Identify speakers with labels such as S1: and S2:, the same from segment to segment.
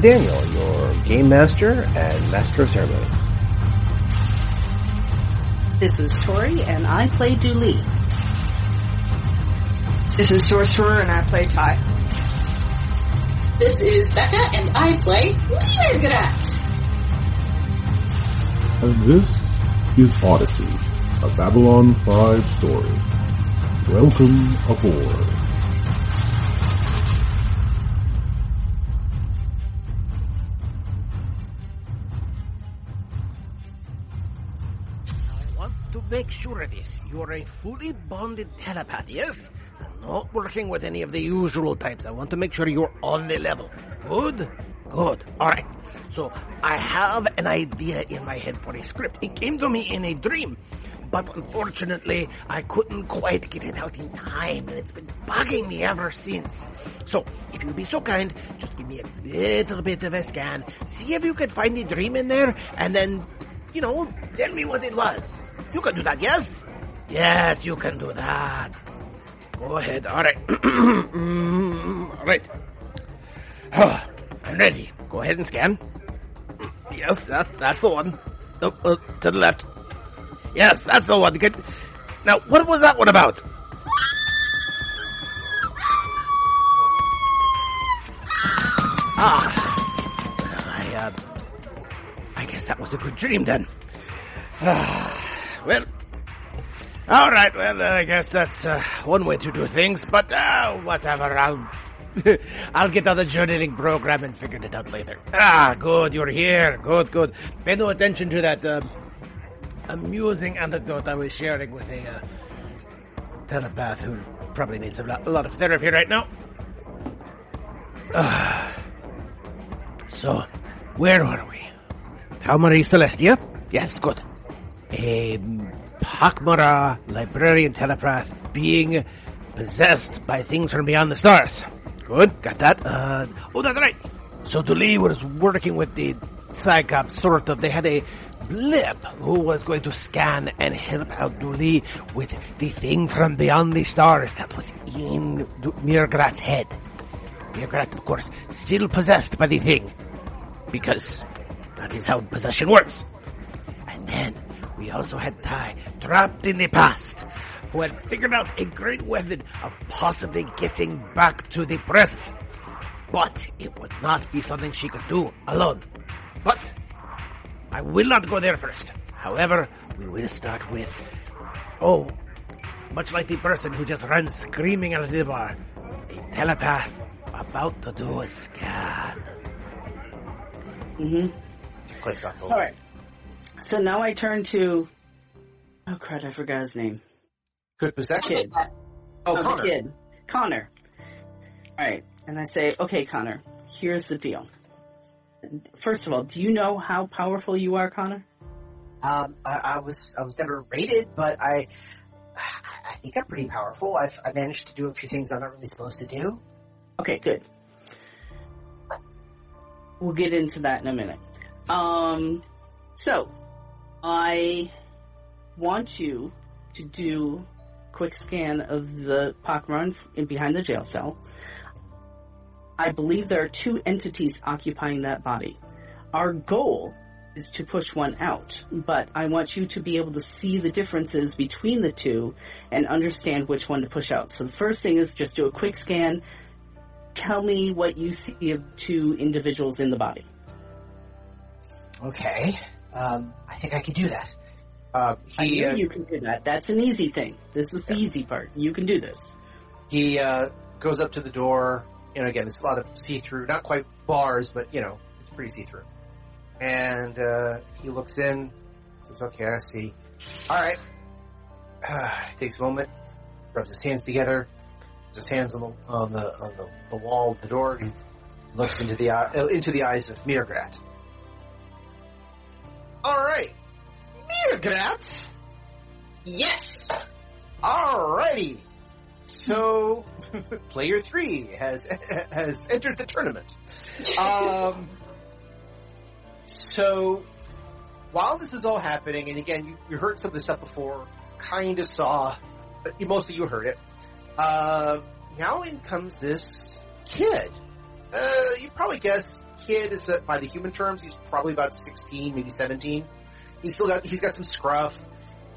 S1: This Daniel, your game master and master of ceremony.
S2: This is Tori, and I play Dooley.
S3: This is Sorcerer, and I play Ty.
S4: This is Becca, and I play Mirgrat.
S5: And this is Odyssey, a Babylon 5 story. Welcome aboard.
S6: Make sure of this. You're a fully bonded telepath, yes? And not working with any of the usual types. I want to make sure you're on the level. Good? Good. Alright. So, I have an idea in my head for a script. It came to me in a dream. But unfortunately, I couldn't quite get it out in time, and it's been bugging me ever since. So, if you'd be so kind, just give me a little bit of a scan, see if you could find the dream in there, and then you know, tell me what it was. You can do that, yes? Yes, you can do that. Go ahead. All right. All right. I'm ready. Go ahead and scan. Yes, that, that's the one. Oh, uh, to the left. Yes, that's the one. Good. Now, what was that one about? Ah. I, uh, I guess that was a good dream then. Well, all right. Well, uh, I guess that's uh, one way to do things. But uh, whatever. I'll I'll get on the journaling program and figure it out later. Ah, good. You're here. Good, good. Pay no attention to that uh, amusing anecdote I was sharing with a uh, telepath who probably needs a lot, a lot of therapy right now. Ah. so, where are we? How Marie Celestia? Yes, good. A Pakmara librarian telepath being possessed by things from beyond the stars. Good, got that. Uh, oh, that's right. So Dooley was working with the Psi Cops, sort of. They had a blip who was going to scan and help out Dooley with the thing from beyond the stars that was in Mirgrat's head. Mirgrat, of course, still possessed by the thing. Because that is how possession works. And then we also had Ty trapped in the past, who had figured out a great method of possibly getting back to the present. But it would not be something she could do alone. But I will not go there first. However, we will start with, oh, much like the person who just ran screaming out of the bar, a telepath about to do a scan.
S2: Mm-hmm.
S7: Clicks off the
S2: All right. So now I turn to. Oh crud! I forgot his name.
S7: Good possession.
S2: Kid.
S7: Oh,
S2: the
S7: Connor.
S2: kid. Connor. All right, and I say, okay, Connor. Here's the deal. First of all, do you know how powerful you are, Connor?
S8: Um, I, I was I was never rated, but I I think I'm pretty powerful. I've I managed to do a few things I'm not really supposed to do.
S2: Okay, good. We'll get into that in a minute. Um, so I want you to do a quick scan of the Pakmara in behind the jail cell. I believe there are two entities occupying that body. Our goal is to push one out, but I want you to be able to see the differences between the two and understand which one to push out. So the first thing is just do a quick scan. Tell me what you see of two individuals in the body.
S8: Okay, um, I think I could do that.
S7: Uh,
S2: I
S7: he
S2: knew
S7: uh,
S2: you can do that. That's an easy thing. This is the easy part. You can do this.
S7: he uh, goes up to the door. You know, again, it's a lot of see through, not quite bars, but you know, it's pretty see through. And uh, he looks in, says, "Okay, I see. All right." takes a moment, rubs his hands together, puts his hands on the on the on the, the wall of the door, and looks into the eye, uh, into the eyes of Mirgrat. All right, Mirgrat.
S4: Yes.
S7: Alrighty. So, player three has has entered the tournament. Um, so, while this is all happening, and again, you, you heard some of this stuff before, kind of saw, but you, mostly you heard it. Uh, now in comes this kid
S9: Uh, you probably guess kid is that by the human terms, he's probably about 16, maybe 17. He's still got, he's got some scruff.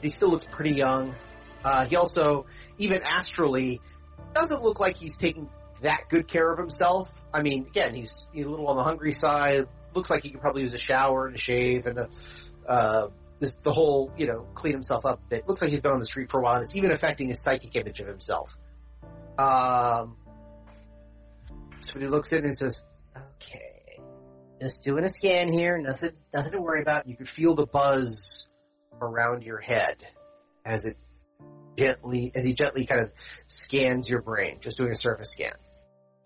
S9: He still looks pretty young. Uh, he also, even astrally, doesn't look like he's taking that good care of himself. I mean, again, he's, he's a little on the hungry side. Looks like he could probably use a shower and a shave and a, uh, this, the whole, you know, clean himself up a bit. Looks like he's been on the street for a while and it's even affecting his psychic image of himself. Um, so he looks in and says,
S7: Okay. Just doing a scan here, nothing, nothing to worry about.
S9: you can feel the buzz around your head as it gently, as he gently kind of scans your brain, just doing a surface scan.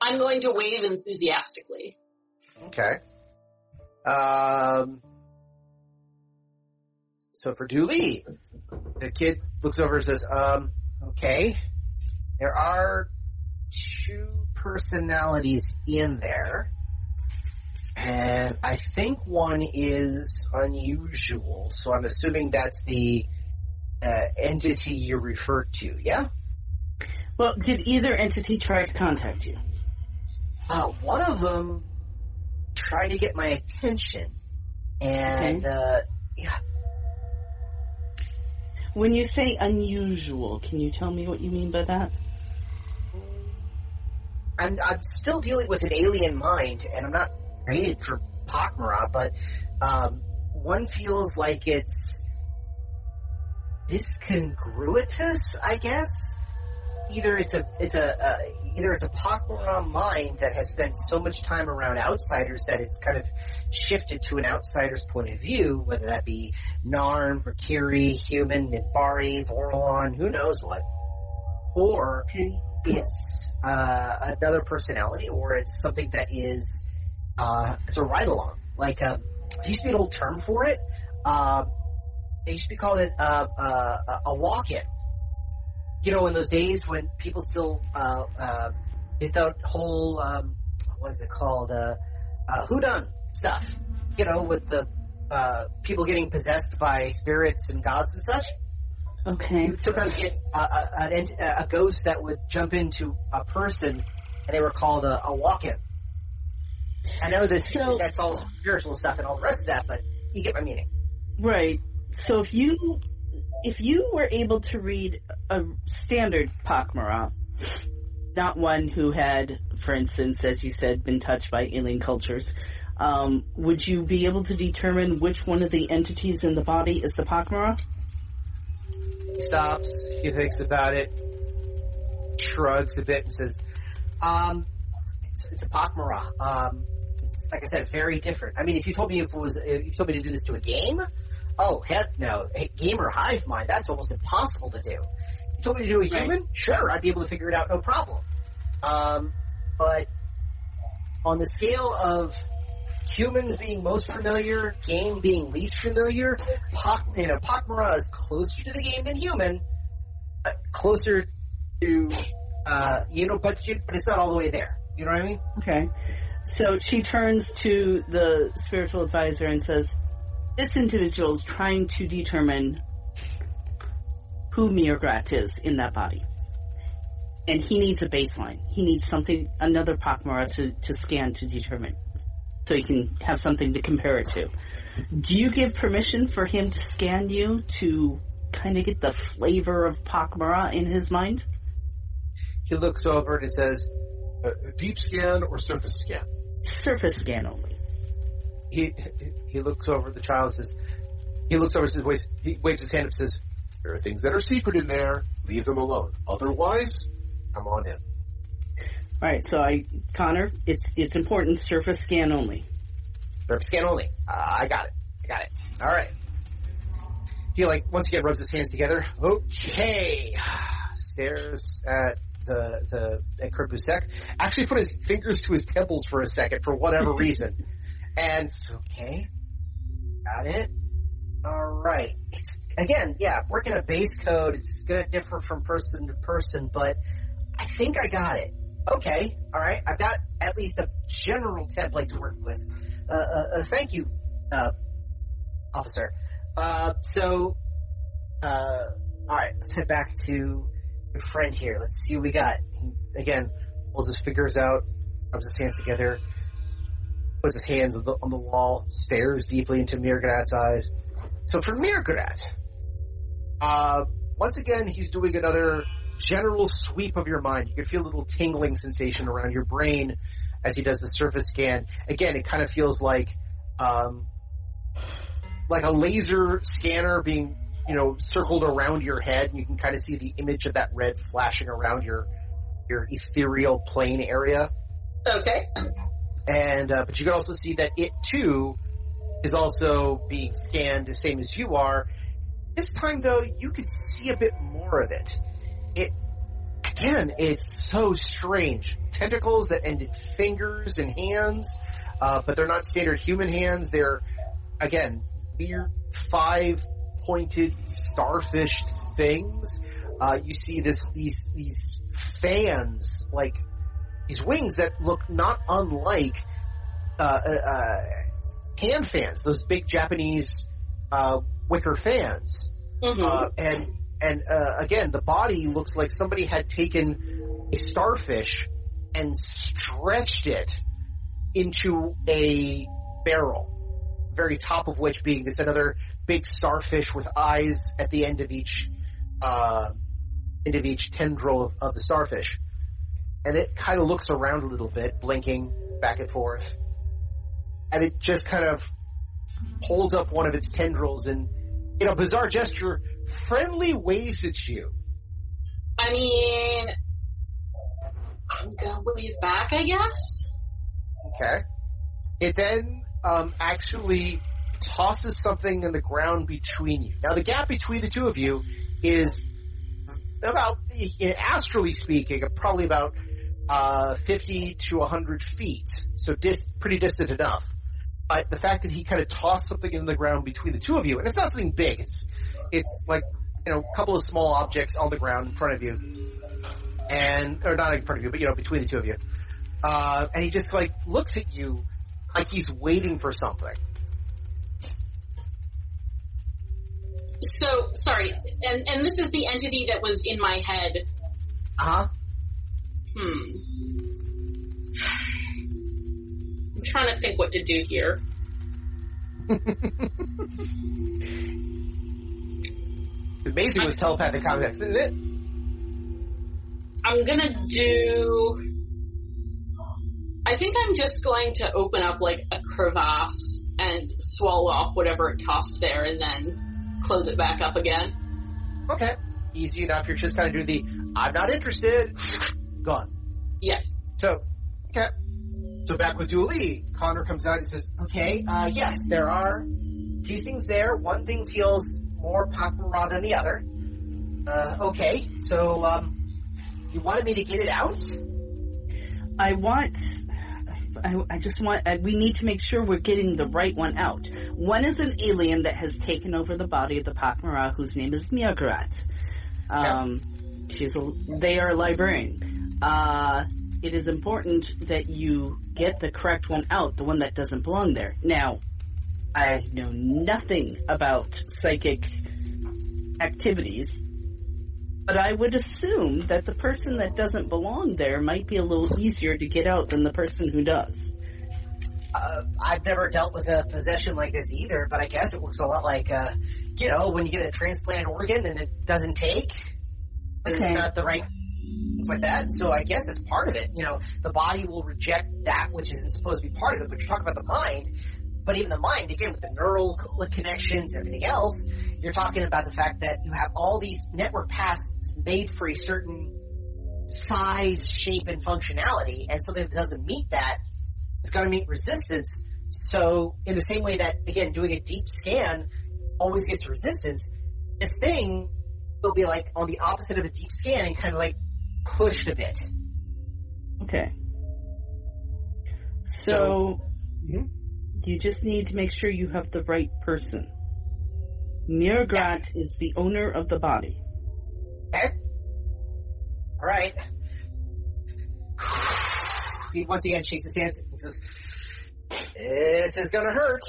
S4: I'm going to wave enthusiastically.
S9: Okay. Um, so for Dooley, the kid looks over and says, um,
S7: Okay. There are two personalities in there. And I think one is unusual, so I'm assuming that's the uh, entity you referred to, yeah?
S2: Well, did either entity try to contact you?
S7: Uh, one of them tried to get my attention, and uh, yeah,
S2: When you say unusual, can you tell me what you mean by that?
S7: I'm, I'm still dealing with an alien mind, and I'm not rated for Pakmara, but um, one feels like it's discongruitous, I guess. Either it's a it's a uh, either it's a Pakmara mind that has spent so much time around outsiders that it's kind of shifted to an outsider's point of view, whether that be Narn, Mercury, Human, Nidbari, Vorlon, who knows what, or it's uh, another personality, or it's something that is uh, it's a ride along. Like uh, there used to be an old term for it. Uh, they used to be called it uh, uh, a walk in. You know, in those days when people still uh, uh, did that whole um, what is it called? Uh, uh, stuff. You know, with the uh, people getting possessed by spirits and gods and such
S2: Okay.
S7: you'd sometimes get a, a, ent- a ghost that would jump into a person, and they were called a, a walk-in. I know that
S2: So-
S7: that's all spiritual stuff and all the rest of that, but you get my meaning.
S2: Right. So if you if you were able to read a standard Pakmara, not one who had, for instance, as you said, been touched by alien cultures, um, would you be able to determine which one of the entities in the body is the Pakmara?
S9: He stops, he thinks about it, shrugs a bit and says,
S7: Um, it's, it's a Pakmara. Um, it's, like I said, very different. I mean, if you told me if it was, if you told me to do this to a Gaim, oh, heck no. Hey, Gaim or hive mind, that's almost impossible to do. You told me to do a human? Sure, I'd be able to figure it out, no problem. Um, but on the scale of humans being most familiar, Gaim being least familiar, Pak, you know, Pakmara is closer to the Gaim than human, closer to, uh, you know, but, but it's not all the way there. You know what I mean?
S2: Okay. So she turns to the spiritual advisor and says, This individual is trying to determine who Mirgrat is in that body. And he needs a baseline. He needs something, another Pakmara to, to scan to determine. So he can have something to compare it to. Do you give permission for him to scan you to kind of get the flavor of Pakmara in his mind?
S9: he looks over and he says,
S5: a deep scan or surface scan?
S2: Surface scan only.
S9: he, he looks over at the child and says, he looks over and says, waves, he waves his hand up and says,
S5: There are things that are secret in there. Leave them alone. Otherwise, come on in.
S2: All right, so I, Connor, it's it's important. Surface scan only.
S9: surface scan only. Uh, I got it. I got it. All right. He like once again rubs his hands together. Okay. Stares at the the at Kurt Busek. Actually, put his fingers to his temples for a second for whatever reason. And
S7: Okay. Got it. Alright. It's, again, yeah, working a base code, it's gonna differ from person to person, but I think I got it. Okay. Alright. I've got at least a general template to work with. Uh, uh, uh thank you, uh, officer. Uh, so, uh, alright, let's head back to your friend here. Let's see what we got.
S9: again, pulls his fingers out,
S7: rubs his hands together, puts his hands on the, on the wall, stares deeply into Mirgrat's eyes. So for Mirgrat, uh, once again, he's doing another general sweep of your mind. You can feel a little tingling sensation around your brain as he does the surface scan. Again, it kind of feels like, um, like a laser scanner being, you know, circled around your head. And you can kind of see the image of that red flashing around your, your ethereal plane area.
S4: Okay.
S7: And, uh, but you can also see that it too is also being scanned the same as you are. This time though, you can see a bit more of it. It, again, it's so strange. Tentacles that end in fingers and hands, uh, but they're not standard human hands. They're, again, weird five pointed starfish things. Uh, you see this, these, these fans, like, these wings that look not unlike, uh, uh, uh hand fans, those big Japanese, uh, wicker fans.
S4: hmm
S7: Uh, and and uh, again, the body looks like somebody had taken a starfish and stretched it into a barrel, very top of which being this another big starfish with eyes at the end of each uh, end of each tendril of, of the starfish, and it kind of looks around a little bit, blinking back and forth, and it just kind of holds up one of its tendrils and in a bizarre gesture, friendly waves at you.
S4: I mean, I'm gonna wave back, I guess.
S7: Okay. It then um, actually tosses something in the ground between you. Now the gap between the two of you is about, astrally speaking, probably about uh, 50 to 100 feet. So dis- pretty distant enough. But the fact that he kind of tossed something in the ground between the two of you, and it's not something big, it's, it's like, you know, a couple of small objects on the ground in front of you. And, or not in front of you, but you know, between the two of you. Uh, and he just like looks at you like he's waiting for something.
S4: So, sorry, and, and this is the entity that was in my head.
S7: Uh huh.
S4: Hmm. I'm trying to think what to do here.
S7: Amazing with telepathic context, isn't it?
S4: I'm gonna do. I think I'm just going to open up like a crevasse and swallow up whatever it tossed there and then close it back up again.
S7: Okay. Easy enough. You're just kind of do the, I'm not interested. Gone.
S4: Yeah.
S7: So, okay. So back with Julie, Connor comes out and says,
S8: Okay, uh, yes, there are two things there. One thing feels more Pakmara than the other. Uh, okay, so, um, you wanted me to get it out?
S2: I want. I, I just want. I, we need to make sure we're getting the right one out. One is an alien that has taken over the body of the Pakmara, whose name is Mirgrat. Um, she's a. They are a librarian. Uh, it is important that you get the correct one out, the one that doesn't belong there. Now, I know nothing about psychic activities, but I would assume that the person that doesn't belong there might be a little easier to get out than the person who does.
S8: Uh, I've never dealt with a possession like this either, but I guess it works a lot like, uh, you know, when you get a transplant organ and it doesn't take, and
S2: Okay.
S8: it's not the right, things like that. So I guess it's part of it. You know, the body will reject that which isn't supposed to be part of it, but you're talking about the mind. But even the mind, again, with the neural connections and everything else, you're talking about the fact that you have all these network paths made for a certain size, shape, and functionality, and something that doesn't meet that is going to meet resistance. So, in the same way that, again, doing a deep scan always gets resistance, this thing will be like on the opposite of a deep scan and kind of like pushed a bit.
S2: Okay. So,
S7: Mhm.
S2: You just need to make sure you have the right person. Mirgrat is the owner of the body.
S8: Okay? Alright. He once again shakes his hands and says, This is gonna hurt.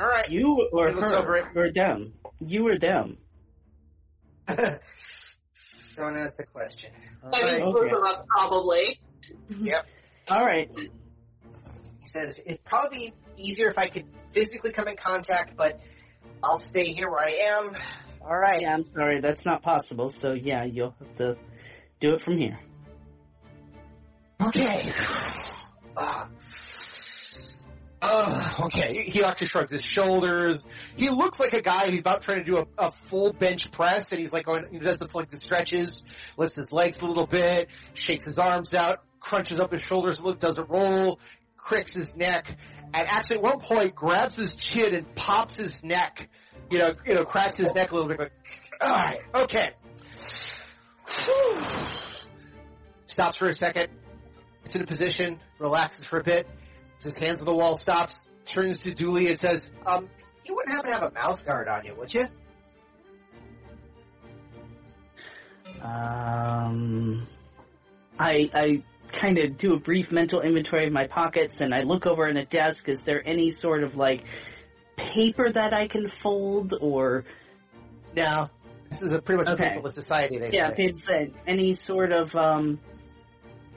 S8: Alright.
S2: You or
S7: He looks over
S2: her or them. You or them.
S8: Don't ask the question.
S4: I mean,
S2: Okay.
S4: both of us probably.
S8: Yep.
S2: All right.
S8: He says it'd probably be easier if I could physically come in contact, but I'll stay here where I am. All right.
S2: Yeah, I'm sorry, that's not possible. So yeah, you'll have to do it from here.
S7: Okay. Uh, uh, okay. He actually shrugs his shoulders. He looks like a guy who's about trying to do a, a full bench press, and he's like going, he does the like the stretches, lifts his legs a little bit, shakes his arms out, crunches up his shoulders a little, does a roll, cricks his neck, and actually at one point grabs his chin and pops his neck. You know, you know, cracks his neck a little bit. Like, all right, okay. Whew. Stops for a second, gets in a position, relaxes for a bit, his hands on the wall, stops, turns to Dooley and says,
S8: Um, you wouldn't happen to have a mouth guard on you, would you?
S2: Um, I I kind of do a brief mental inventory of my pockets, and I look over in a desk. Is there any sort of like paper that I can fold, or
S7: no, this is a pretty much a
S2: Okay.
S7: paperless society, they
S2: yeah,
S7: say.
S2: it's uh, any sort of um,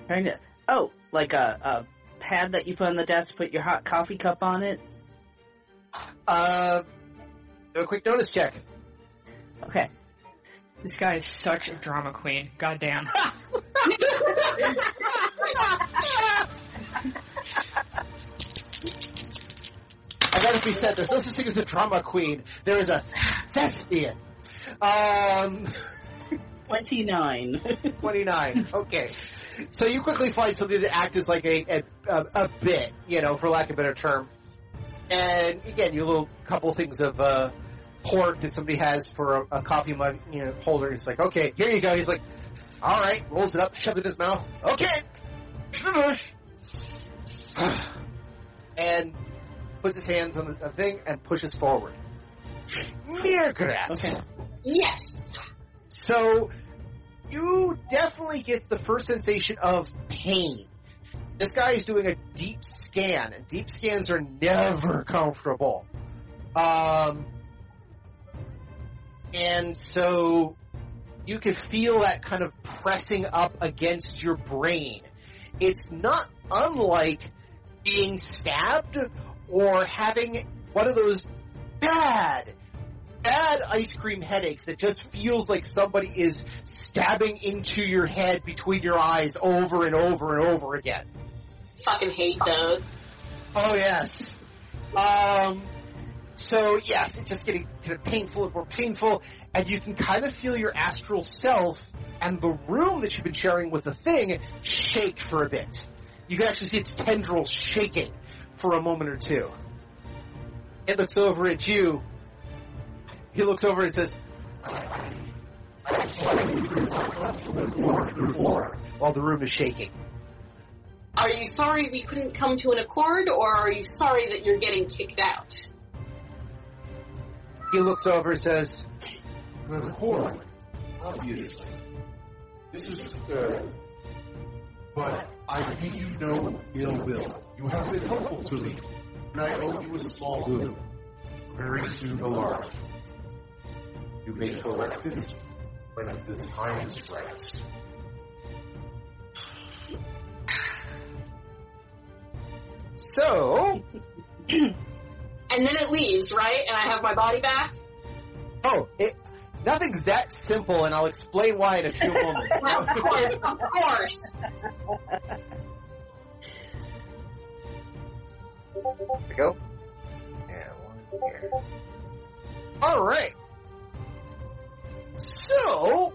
S2: kind of oh, like a, a pad that you put on the desk, put your hot coffee cup on it.
S7: Uh, do a quick notice check.
S2: Okay,
S3: This guy is such a drama queen. Goddamn.
S7: I gotta be said, there's no such thing as a drama queen. There is a thespian. Um,
S2: twenty nine.
S7: 29. Okay. So you quickly find something that acts as like a, a, a, bit, you know, for lack of a better term. And again, your little couple things of, uh, pork that somebody has for a, a coffee mug, you know, holder. He's like, okay, here you go. He's like, alright, rolls it up, shoves it in his mouth. Okay. and puts his hands on the, the thing and pushes forward. Mirgrat.
S2: Okay.
S4: Yes.
S7: So you definitely get the first sensation of pain. This guy is doing a deep scan, and deep scans are never comfortable. Um, and so you can feel that kind of pressing up against your brain. It's not unlike being stabbed or having one of those bad, bad ice cream headaches that just feels like somebody is stabbing into your head between your eyes over and over and over again.
S4: Fucking hate those.
S7: Oh yes. Um. So yes, it's just getting kind of painful and more painful, and you can kind of feel your astral self and the room that you've been sharing with the thing shake for a bit. You can actually see its tendrils shaking for a moment or two. It looks over at you. He looks over and says, while the room is shaking.
S4: Are you sorry we couldn't come to an accord, or are you sorry that you're getting kicked out?
S7: He looks over and says,
S5: An accord, obviously. This is fair. But I pay you no ill will. You have been helpful to me, and I owe you a small good. Very soon a large. You may collect it when the time is right.
S7: so,
S4: And then it leaves, right? And I have my body back?
S7: oh, it, nothing's that simple, and I'll explain why in a few moments.
S4: Well, of course, of course.
S7: There we go. And one here. Alright. So,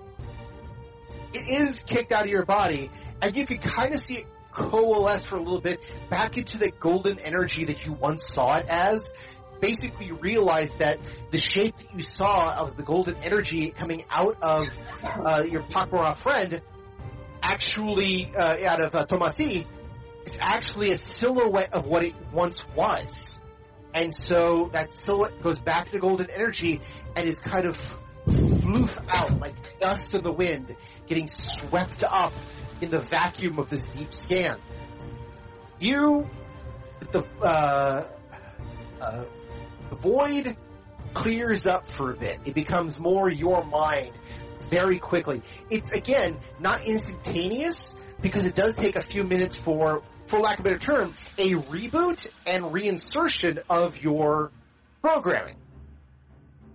S7: it is kicked out of your body, and you can kind of see it coalesce for a little bit back into the golden energy that you once saw it as. Basically, you realize that the shape that you saw of the golden energy coming out of uh, your Pakmara friend, actually uh, out of uh, Tomasi, is actually a silhouette of what it once was. And so that silhouette goes back to golden energy and is kind of floof out like dust in the wind, getting swept up in the vacuum of this deep scan. You, the, uh, uh, the void clears up for a bit. It becomes more your mind very quickly. It's again not instantaneous because it does take a few minutes for, for lack of a better term, a reboot and reinsertion of your programming.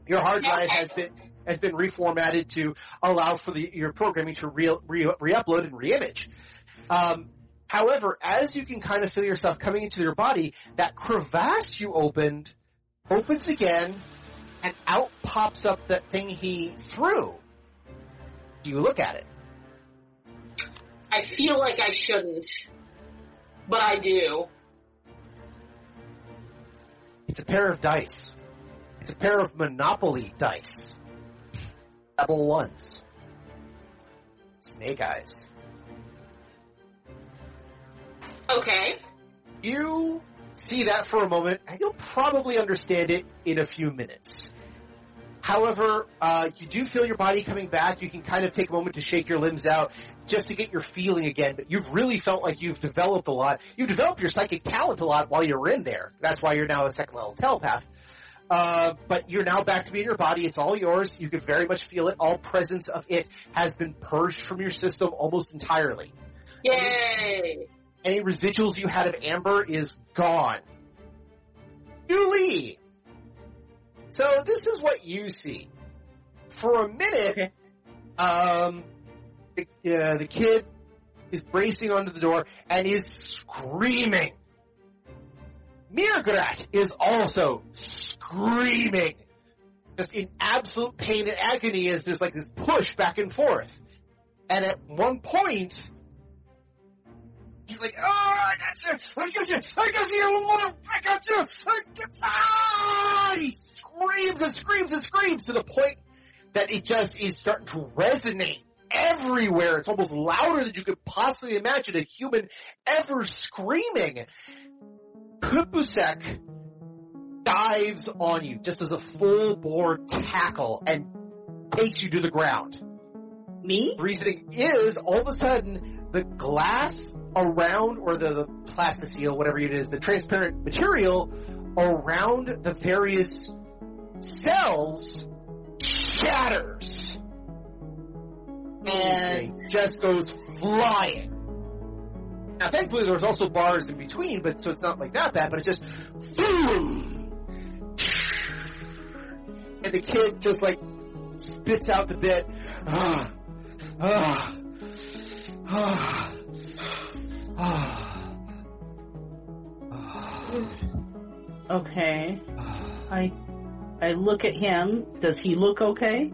S7: Your hard drive has been has been reformatted to allow for the your programming to re, re, re-upload and re-image. Um, however, as you can kind of feel yourself coming into your body, that crevasse you opened opens again, and out pops up that thing he threw. Do you look at it?
S4: I feel like I shouldn't, but I do.
S7: It's a pair of dice. It's a pair of Monopoly dice. Double ones. Snake eyes.
S4: Okay.
S7: You see that for a moment, and you'll probably understand it in a few minutes. However, uh, you do feel your body coming back. You can kind of take a moment to shake your limbs out just to get your feeling again. But you've really felt like you've developed a lot. You developed your psychic talent a lot while you were in there. That's why you're now a second level telepath. Uh, but you're now back to be in your body. It's all yours. You can very much feel it. All presence of it has been purged from your system almost entirely.
S4: Yay!
S7: Any residuals you had of Amber is gone. Julie! So this is what you see. For a minute,
S2: Okay.
S7: um, the, uh, the kid is bracing onto the door and is screaming. Mirgrat is also screaming. Just in absolute pain and agony as there's like this push back and forth. And at one point, he's like, oh, I got you! I got you! I got you, you mother! I got you! I got ah! And he screams and screams and screams to the point that it just is starting to resonate everywhere. It's almost louder than you could possibly imagine a human ever screaming. Kupusek dives on you just as a full bore tackle and takes you to the ground.
S2: Me?
S7: Reasoning is all of a sudden the glass around or the, the plasticine, whatever it is, the transparent material around the various cells shatters and just goes flying. Now, thankfully, there's also bars in between, but so it's not like that bad. But it just, boom, and the kid just like spits out the bit. Ah, ah, ah, ah, ah.
S2: Okay. I I look at him. Does he look okay?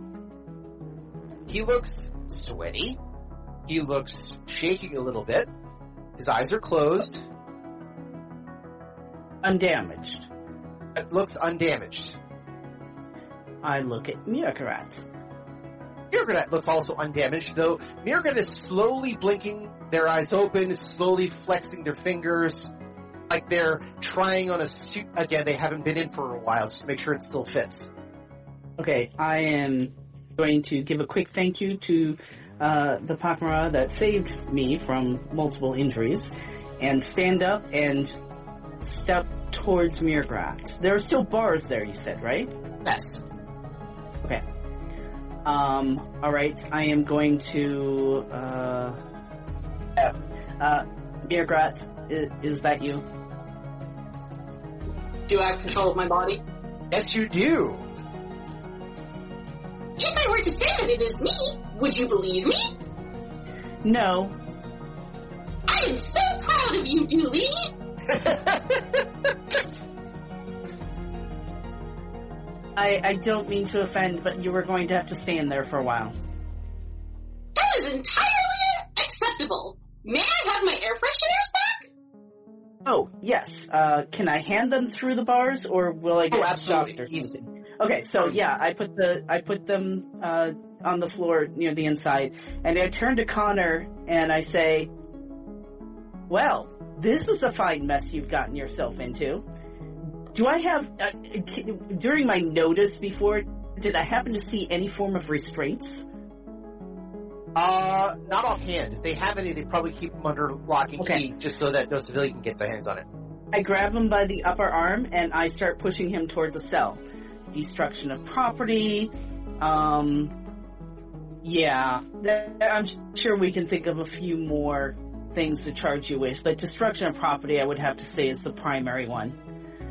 S7: He looks sweaty. He looks shaking a little bit. His eyes are closed.
S2: Undamaged.
S7: It looks undamaged.
S2: I look at Mirgrat.
S7: Mirgrat looks also undamaged, though Mirgrat is slowly blinking, their eyes open, slowly flexing their fingers, like they're trying on a suit again they haven't been in for a while, just to make sure it still fits.
S2: Okay, I am going to give a quick thank you to uh, the Pakmara that saved me from multiple injuries, and stand up and step towards Mirgrat. There are still bars there, you said, right?
S7: Yes.
S2: Okay. Um, alright, I am going to, uh, uh, Mirgrat, is, is that you?
S4: Do I have control of my body?
S7: Yes, you do.
S4: If I were to say that it is me, would you believe me?
S2: No.
S4: I am so proud of you, Dooley!
S2: I, I don't mean to offend, but you were going to have to stand there for a while.
S4: That is entirely acceptable. May I have my air fresheners back?
S2: Oh, yes. Uh, can I hand them through the bars, or will I get
S7: Oh, absolutely.
S2: shocked or
S7: Easy.
S2: something? Okay, so yeah, I put the I put them uh, on the floor near the inside, and I turn to Connor and I say, "Well, this is a fine mess you've gotten yourself into. Do I have uh, during my notice before? Did I happen to see any form of restraints?
S7: Uh, not offhand. If they have any, they probably keep them under lock and
S2: Okay.
S7: key, just so that no civilian can get their hands on it.
S2: I grab him by the upper arm and I start pushing him towards a cell. Destruction of property, um, Yeah, I'm sure we can think of a few more things to charge you with, but destruction of property, I would have to say, is the primary one.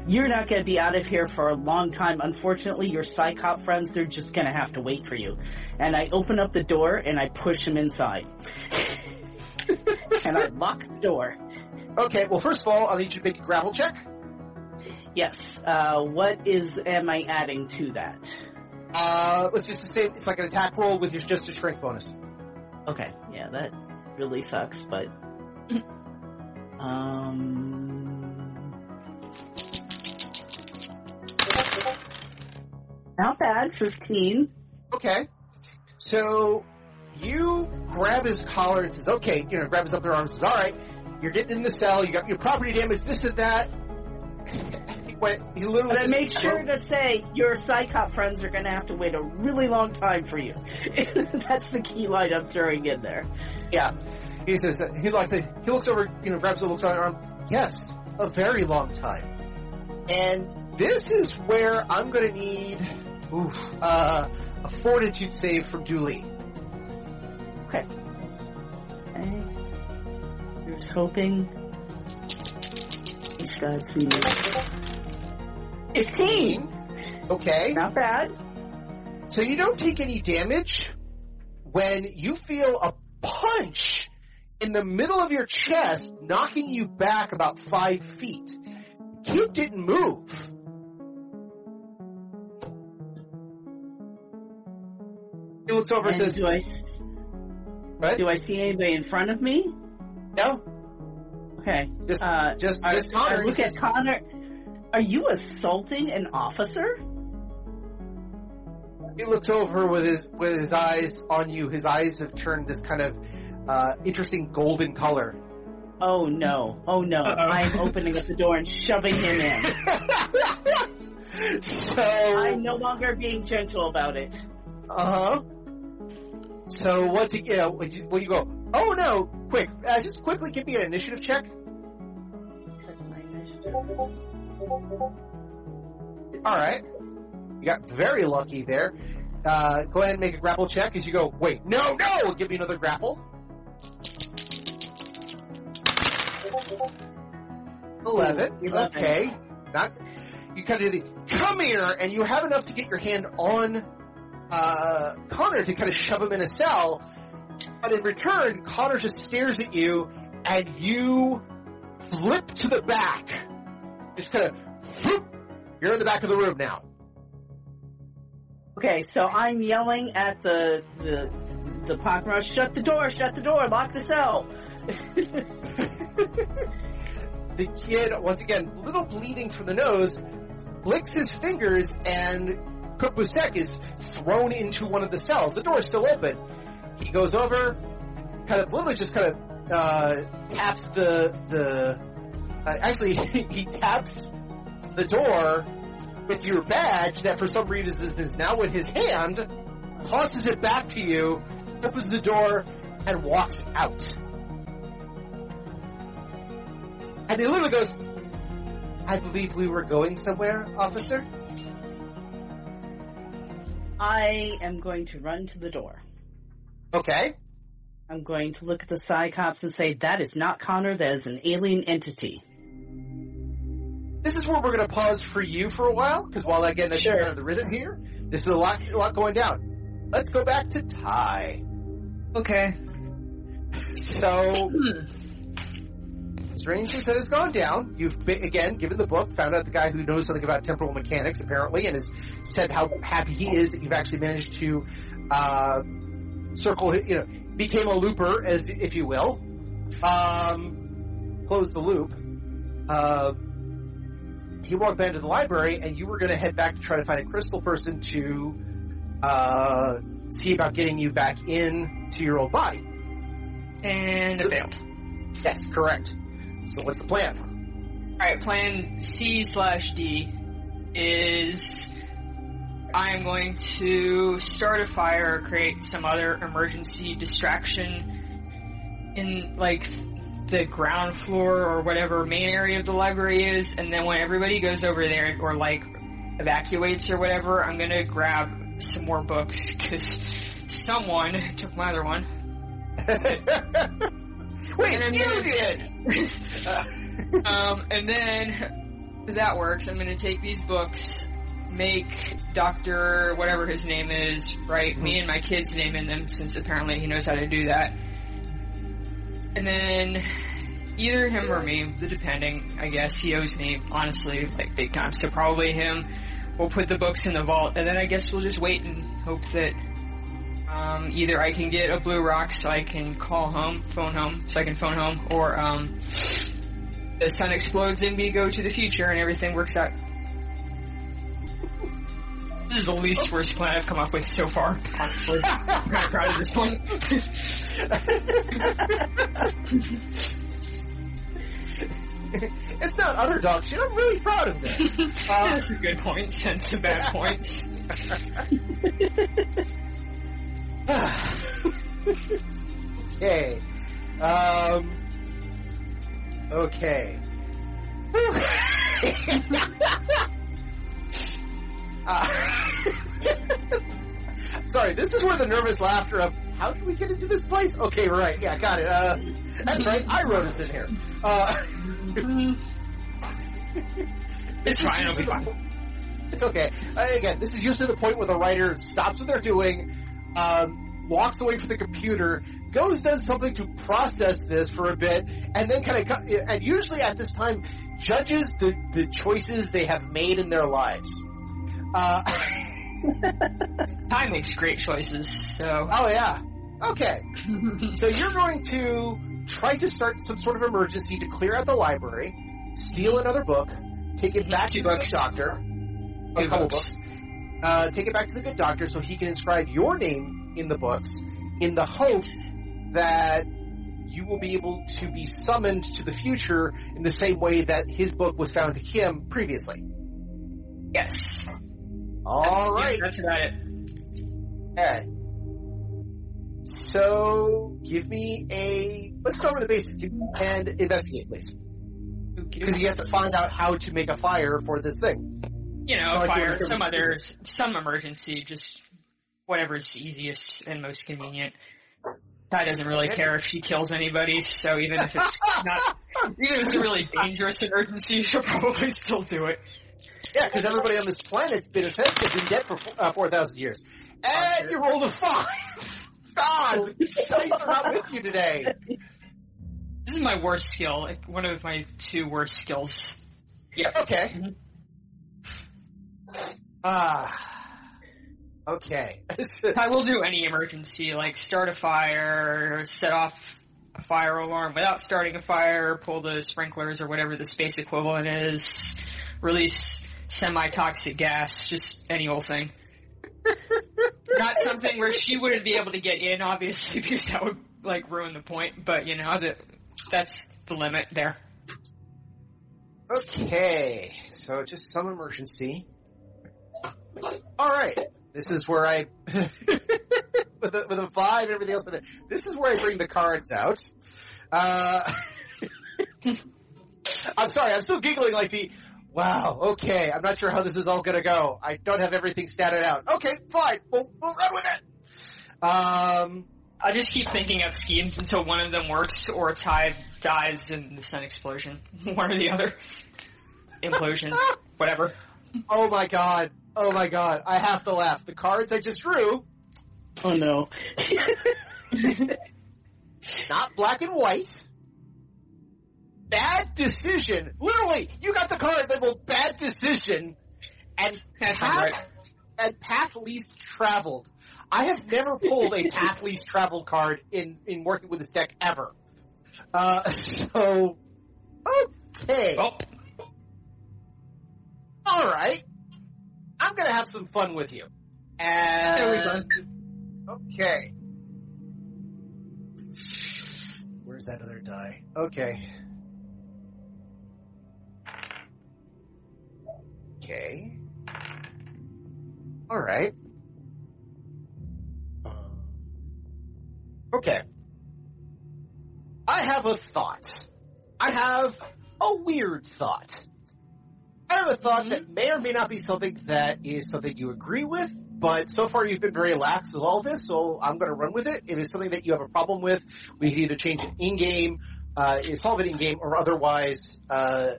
S2: You're not going to be out of here for a long time. Unfortunately, your Psi Cop friends, they're just going to have to wait for you. And I open up the door and I push him inside. and I lock the door.
S7: Okay, well, first of all, I'll need you to make a grapple check.
S2: Yes, uh, what is, am I adding to that?
S7: Uh, let's just say it's like an attack roll with your just a strength bonus.
S2: Okay, yeah, that really sucks, but um, not bad. Fifteen.
S7: Okay. So you grab his collar and says, okay, you know, grab his upper arm and says, all right, you're getting in the cell, you got your property damage, this and that. he went, he literally
S2: But I made sure to say your Psi Cop friends are going to have to wait a really long time for you. That's the key line I'm throwing in there.
S7: Yeah. He says, uh, he like he looks over, you know, grabs the looks on her arm. Yes, a very long time. And this is where I'm gonna need, oof, uh, a fortitude save from Dooley.
S2: Okay. Okay. Here's hoping. He's got some. Fifteen.
S7: Okay.
S2: Not bad.
S7: So you don't take any damage when you feel a punch in the middle of your chest knocking you back about five feet. Kid didn't move. Over and,
S2: And
S7: says,
S2: do I s-
S7: What?
S2: do I see anybody in front of me?
S7: no,
S2: Okay.
S7: just,
S2: Uh,
S7: just,
S2: I,
S7: just Connor.
S2: I look
S7: He
S2: at Connor. Are you assaulting an officer?
S7: he looks over with his, with his eyes on you. His eyes have turned this kind of, uh, interesting golden color.
S2: Oh no! Oh no!
S3: Uh-oh.
S2: I'm opening up the door and shoving him in.
S7: so,
S2: I'm no longer being gentle about it.
S7: Uh huh. So what's he? You know, when you, when you go, oh no, quick, uh, just quickly give me an initiative check. All right, you got very lucky there. Uh, go ahead and make a grapple check as you go. Wait, no, no, give me another grapple. Eleven.
S2: Eleven.
S7: Okay, not. You kind of do the come here, and you have enough to get your hand on uh, Connor to kind of shove him in a cell. But in return, Connor just stares at you, and you flip to the back. Just kind of, whoop, you're in the back of the room now.
S2: Okay, so I'm yelling at the the the Pakra, shut the door, shut the door, lock the cell.
S7: The kid, once again, a little bleeding from the nose, licks his fingers, and Krupusek is thrown into one of the cells. The door is still open. He goes over, kind of literally just kind of uh, taps the the. Uh, actually, he taps the door with your badge that for some reason is now in his hand, tosses it back to you, opens the door, and walks out. And he literally goes, I believe we were going somewhere, officer.
S2: I am going to run to the door.
S7: Okay.
S2: I'm going to look at the Psi Cops and say, that is not Connor, that is an alien entity.
S7: This is where we're going to pause for you for a while, because while I get
S2: Sure.
S7: kind of the rhythm here, this is a lot, a lot going down. Let's go back to Ty.
S3: Okay.
S7: So, hmm. Strange things that has gone down. You've been, again given the book, found out the guy who knows something about temporal mechanics apparently, and has said how happy he is that you've actually managed to uh, circle, you know, became a looper, as if you will. Um, close the loop. Uh, he walked back to the library, and you were going to head back to try to find a crystal person to uh, see about getting you back in to your old body.
S3: And it failed.
S7: Yes, correct. So what's the plan?
S3: Alright, plan C slash D is I am going to start a fire or create some other emergency distraction in like the ground floor or whatever main area of the library is, and then when everybody goes over there or like evacuates or whatever, I'm gonna grab some more books because someone took my other one.
S7: Wait, you
S3: gonna-
S7: did!
S3: Um, and then that works. I'm going to take these books, make Doctor whatever his name is, write me and my kid's name in them, since apparently he knows how to do that. And then either him or me, the depending, I guess he owes me honestly like big time. So probably him. We'll put the books in the vault, and then I guess we'll just wait and hope that um, either I can get a blue rock so I can call home, phone home, so I can phone home, or um, the sun explodes and we go to the future and everything works out. This is the least worst plan I've come up with so far, honestly. I'm kind of proud of this one.
S7: it's not utter dog shit. I'm really proud of this. Uh,
S3: That's a good point, and some bad points.
S7: okay. Um. Okay. uh, sorry, this is where the nervous laughter of how did we get into this place? Okay, right, yeah, got it. Uh, that's right, I wrote us in here. Uh,
S3: It's fine, it'll be fine.
S7: It's okay. Uh, again, this is usually the point where the writer stops what they're doing, um, walks away from the computer, goes does something to process this for a bit, and then kind of, and usually at this time, judges the, the choices they have made in their lives. Uh,
S3: Ty makes great choices, so.
S7: oh yeah. Okay. so you're going to try to start some sort of emergency to clear out the library, steal another book, take it back
S3: Two
S7: to the doctor, a
S3: Two
S7: couple
S3: books.
S7: books, uh, take it back to the good doctor so he can inscribe your name in the books in the hope that you will be able to be summoned to the future in the same way that his book was found to him previously.
S3: Yes.
S7: All
S3: That's-
S7: right.
S3: That's about it.
S7: Okay. So, give me a, let's start with the basics and investigate, please. Because you have to find out how to make a fire for this thing.
S3: You know,
S7: Like
S3: fire, some other, some emergency, just whatever's easiest and most convenient. Ty doesn't really care if she kills anybody, so even if it's not, even if it's a really dangerous emergency, she'll probably still do it.
S7: Yeah, because everybody on this planet's been affected, been dead for uh, 4,000 years. And you rolled a five! God, the dice are not with you today.
S3: This is my worst skill, like one of my two worst skills. Yep.
S7: Okay. Ah. okay.
S3: I will do any emergency, like start a fire, set off a fire alarm without starting a fire, pull the sprinklers or whatever the space equivalent is, release semi-toxic gas, just any old thing. Not something where she wouldn't be able to get in, obviously, because that would like ruin the point. But you know that that's the limit there.
S7: Okay, so just some emergency. All right, this is where I, with a, with a vibe and everything else. in it, This is where I bring the cards out. Uh, I'm sorry, I'm still giggling like the. Wow. Okay, I'm not sure how this is all gonna go. I don't have everything statted out. Okay, fine. We'll we'll run with it. Um.
S3: I just keep thinking of schemes until one of them works or Ty dies in the sun explosion. One or the other. Implosion. Whatever.
S7: Oh my god. Oh my god. I have to laugh. The cards I just drew,
S2: Oh no.
S7: not black and white. Bad decision. Literally, you got the card labeled bad decision and
S3: That
S7: path,
S3: right.
S7: and path least traveled. I have never pulled a path least traveled card in, in working with this deck ever. Uh, so, okay.
S3: Well,
S7: Alright. I'm gonna have some fun with you. And,
S3: There we
S7: okay. Where's that other die? Okay. Okay. Alright. Okay. I have a thought. I have a weird thought. I have a thought that may or may not be something that is something you agree with, but so far you've been very lax with all this, so I'm going to run with it. If it's something that you have a problem with, we can either change it in game, uh, solve it in game, or otherwise uh,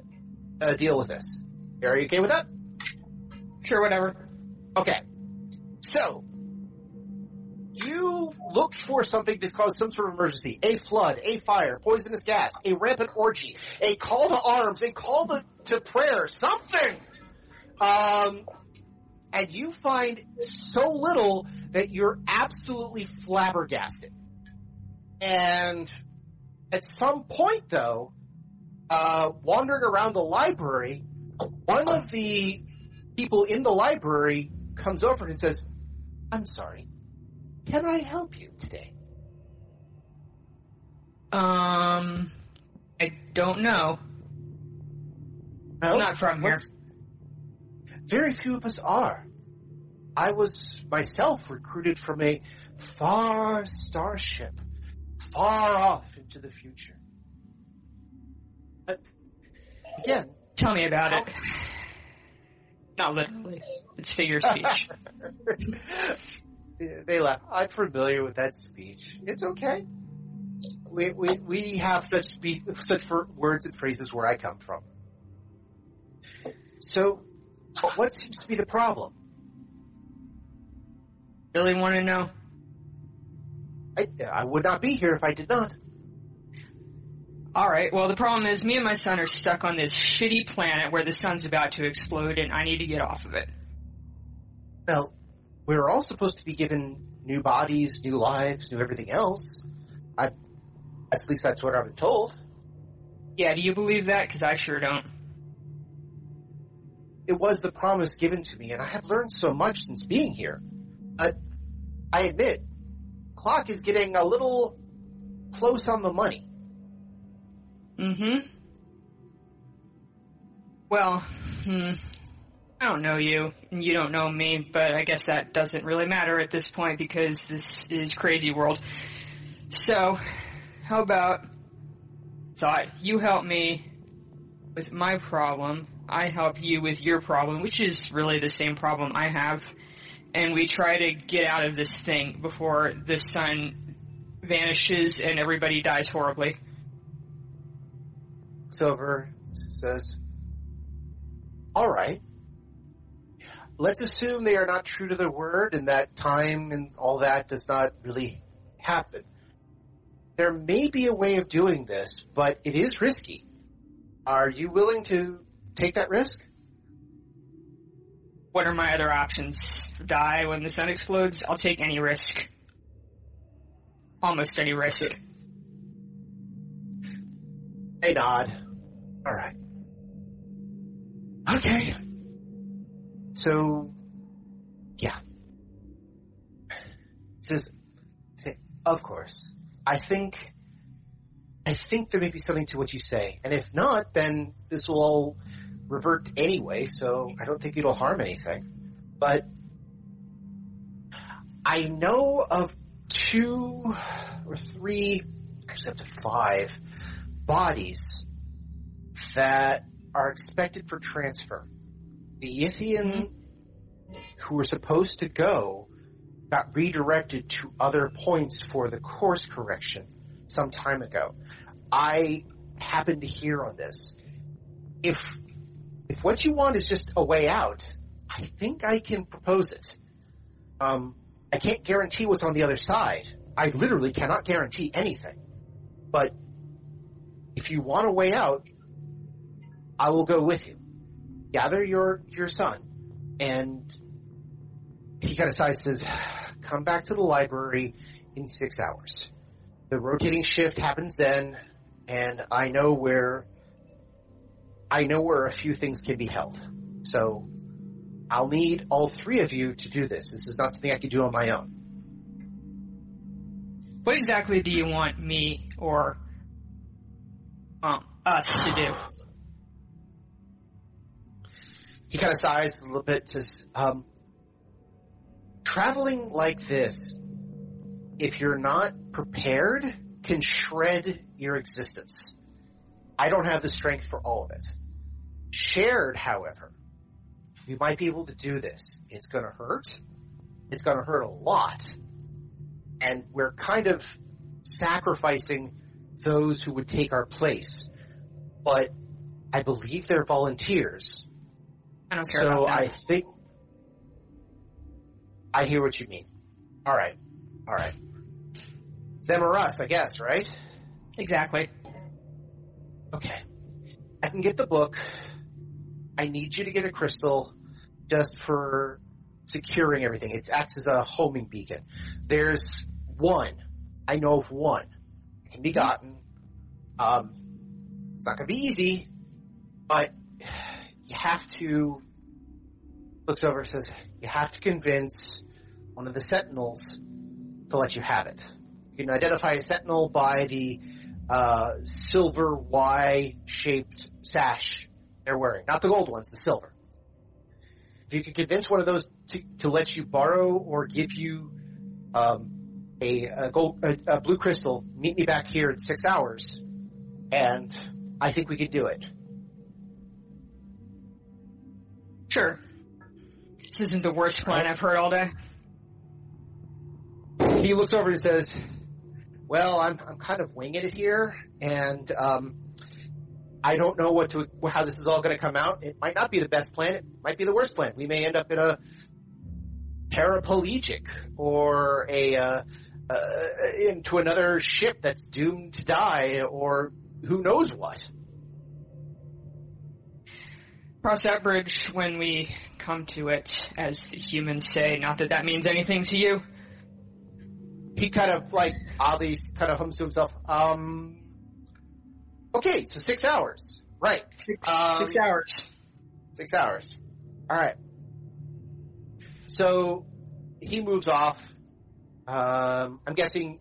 S7: uh, deal with this. Are you okay with that?
S3: Sure, whatever.
S7: Okay. So, you looked for something to cause some sort of emergency. A flood, a fire, poisonous gas, a rampant orgy, a call to arms, a call to, to prayer, something! Um, and you find so little that you're absolutely flabbergasted. And at some point though, uh, wandering around the library, one of the people in the library comes over and says, I'm sorry. Can I help you today?
S3: Um, I don't know.
S7: No?
S3: Not from here.
S7: Very few of us are. I was myself recruited from a far starship, far off into the future. But again,
S3: Tell me about it. Not literally. It's figure speech.
S7: they laugh. I'm familiar with that speech. It's okay. We we we have such speech, such for words and phrases where I come from. So, what seems to be the problem?
S3: really want to know?
S7: I I would not be here if I did not.
S3: Alright, well the problem is me and my son are stuck on this shitty planet where the sun's about to explode and I need to get off of it.
S7: Well, we're all supposed to be given new bodies, new lives, new everything else. I, at least that's what I've been told.
S3: Yeah, do you believe that? Cause I sure don't.
S7: It was the promise given to me, and I have learned so much since being here. But I admit, clock is getting a little close on the money.
S3: Mm-hmm. Well, hmm, I don't know you, and you don't know me, but I guess that doesn't really matter at this point because this is crazy world. So, how about thought you help me with my problem, I help you with your problem, which is really the same problem I have, and we try to get out of this thing before the sun vanishes and everybody dies horribly.
S7: Silver says, All right. Let's assume they are not true to their word and that time and all that does not really happen. There may be a way of doing this, but it is risky. Are you willing to take that risk?
S3: What are my other options? Die when the sun explodes? I'll take any risk. Almost any risk.
S7: They nod. All right. Okay. So, yeah. Says, say, of course. I think, I think there may be something to what you say, and if not, then this will all revert anyway. So I don't think it'll harm anything. But I know of two or three, actually up to five bodies that are expected for transfer. The Yithian who were supposed to go got redirected to other points for the course correction some time ago. I happened to hear on this. If if what you want is just a way out, I think I can propose it. Um, I can't guarantee what's on the other side. I literally cannot guarantee anything. But if you want a way out, I will go with you. Gather your your son, and he kind of sighs says, "Come back to the library in six hours. The rotating shift happens then, and I know where I know where a few things can be held. So I'll need all three of you to do this. This is not something I can do on my own.
S3: What exactly do you want me or um, us to do?
S7: He kind of sighs a little bit. Says, um, "Traveling like this, if you're not prepared, can shred your existence. I don't have the strength for all of it. Shared, however, we might be able to do this. It's going to hurt, it's going to hurt a lot. And we're kind of sacrificing those who would take our place. But I believe they're volunteers.
S3: I don't care
S7: So. I think I hear what you mean. All right, all right. Them or us, I guess, right?
S3: Exactly.
S7: Okay. I can get the book. I need you to get a crystal just for securing everything. It acts as a homing beacon. There's one. I know of one. It can be gotten. Um, it's not going to be easy, but you have to. Looks over and says, "You have to convince one of the sentinels to let you have it. You can identify a sentinel by the uh, silver Y-shaped sash they're wearing, not the gold ones, the silver. If you could convince one of those to, to let you borrow or give you um, a, a gold, a, a blue crystal, meet me back here in six hours, and I think we could do it.
S3: Sure. This isn't the worst plan I've heard all day.
S7: He looks over and says, "Well, I'm I'm kind of winging it here, and um, I don't know what to how this is all going to come out. It might not be the best plan. It might be the worst plan. We may end up in a paraplegic or a uh, uh, into another ship that's doomed to die, or who knows what."
S3: Cross that bridge when we come to it, as the humans say. Not that that means anything to you.
S7: He kind of like oddly kind of hums to himself. Um, okay, so six hours, right?
S3: Six,
S7: Um,
S3: six hours.
S7: Six hours. All right. So he moves off. Um, I'm guessing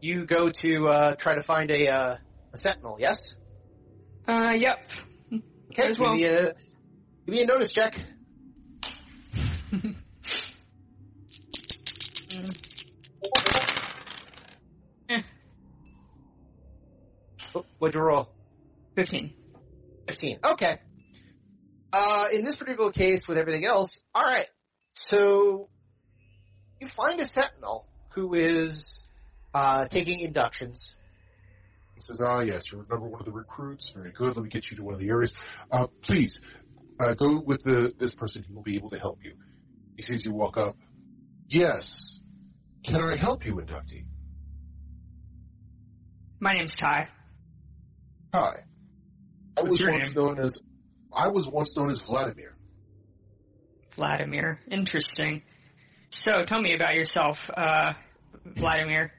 S7: you go to uh, try to find a, uh, a sentinel. Yes.
S3: Uh, yep.
S7: Okay.
S3: As well.
S7: a give me a notice check.
S3: Eh,
S7: Oh, What'd you roll?
S3: 15.
S7: 15. Okay. Uh, in this particular case, with everything else, all right. So you find a sentinel who is uh, taking inductions.
S5: He says, ah, yes, you're number one of the recruits. Very good. Let me get you to one of the areas. Uh, please, uh, go with the, this person. He will be able to help you. He sees you walk up. Yes. Can I help you, inductee?
S3: My name's Ty.
S5: Hi. I
S3: What's
S5: was
S3: your
S5: once
S3: name?
S5: known as, I was once known as Vladimir.
S3: Vladimir. Interesting. So, tell me about yourself, uh, Vladimir.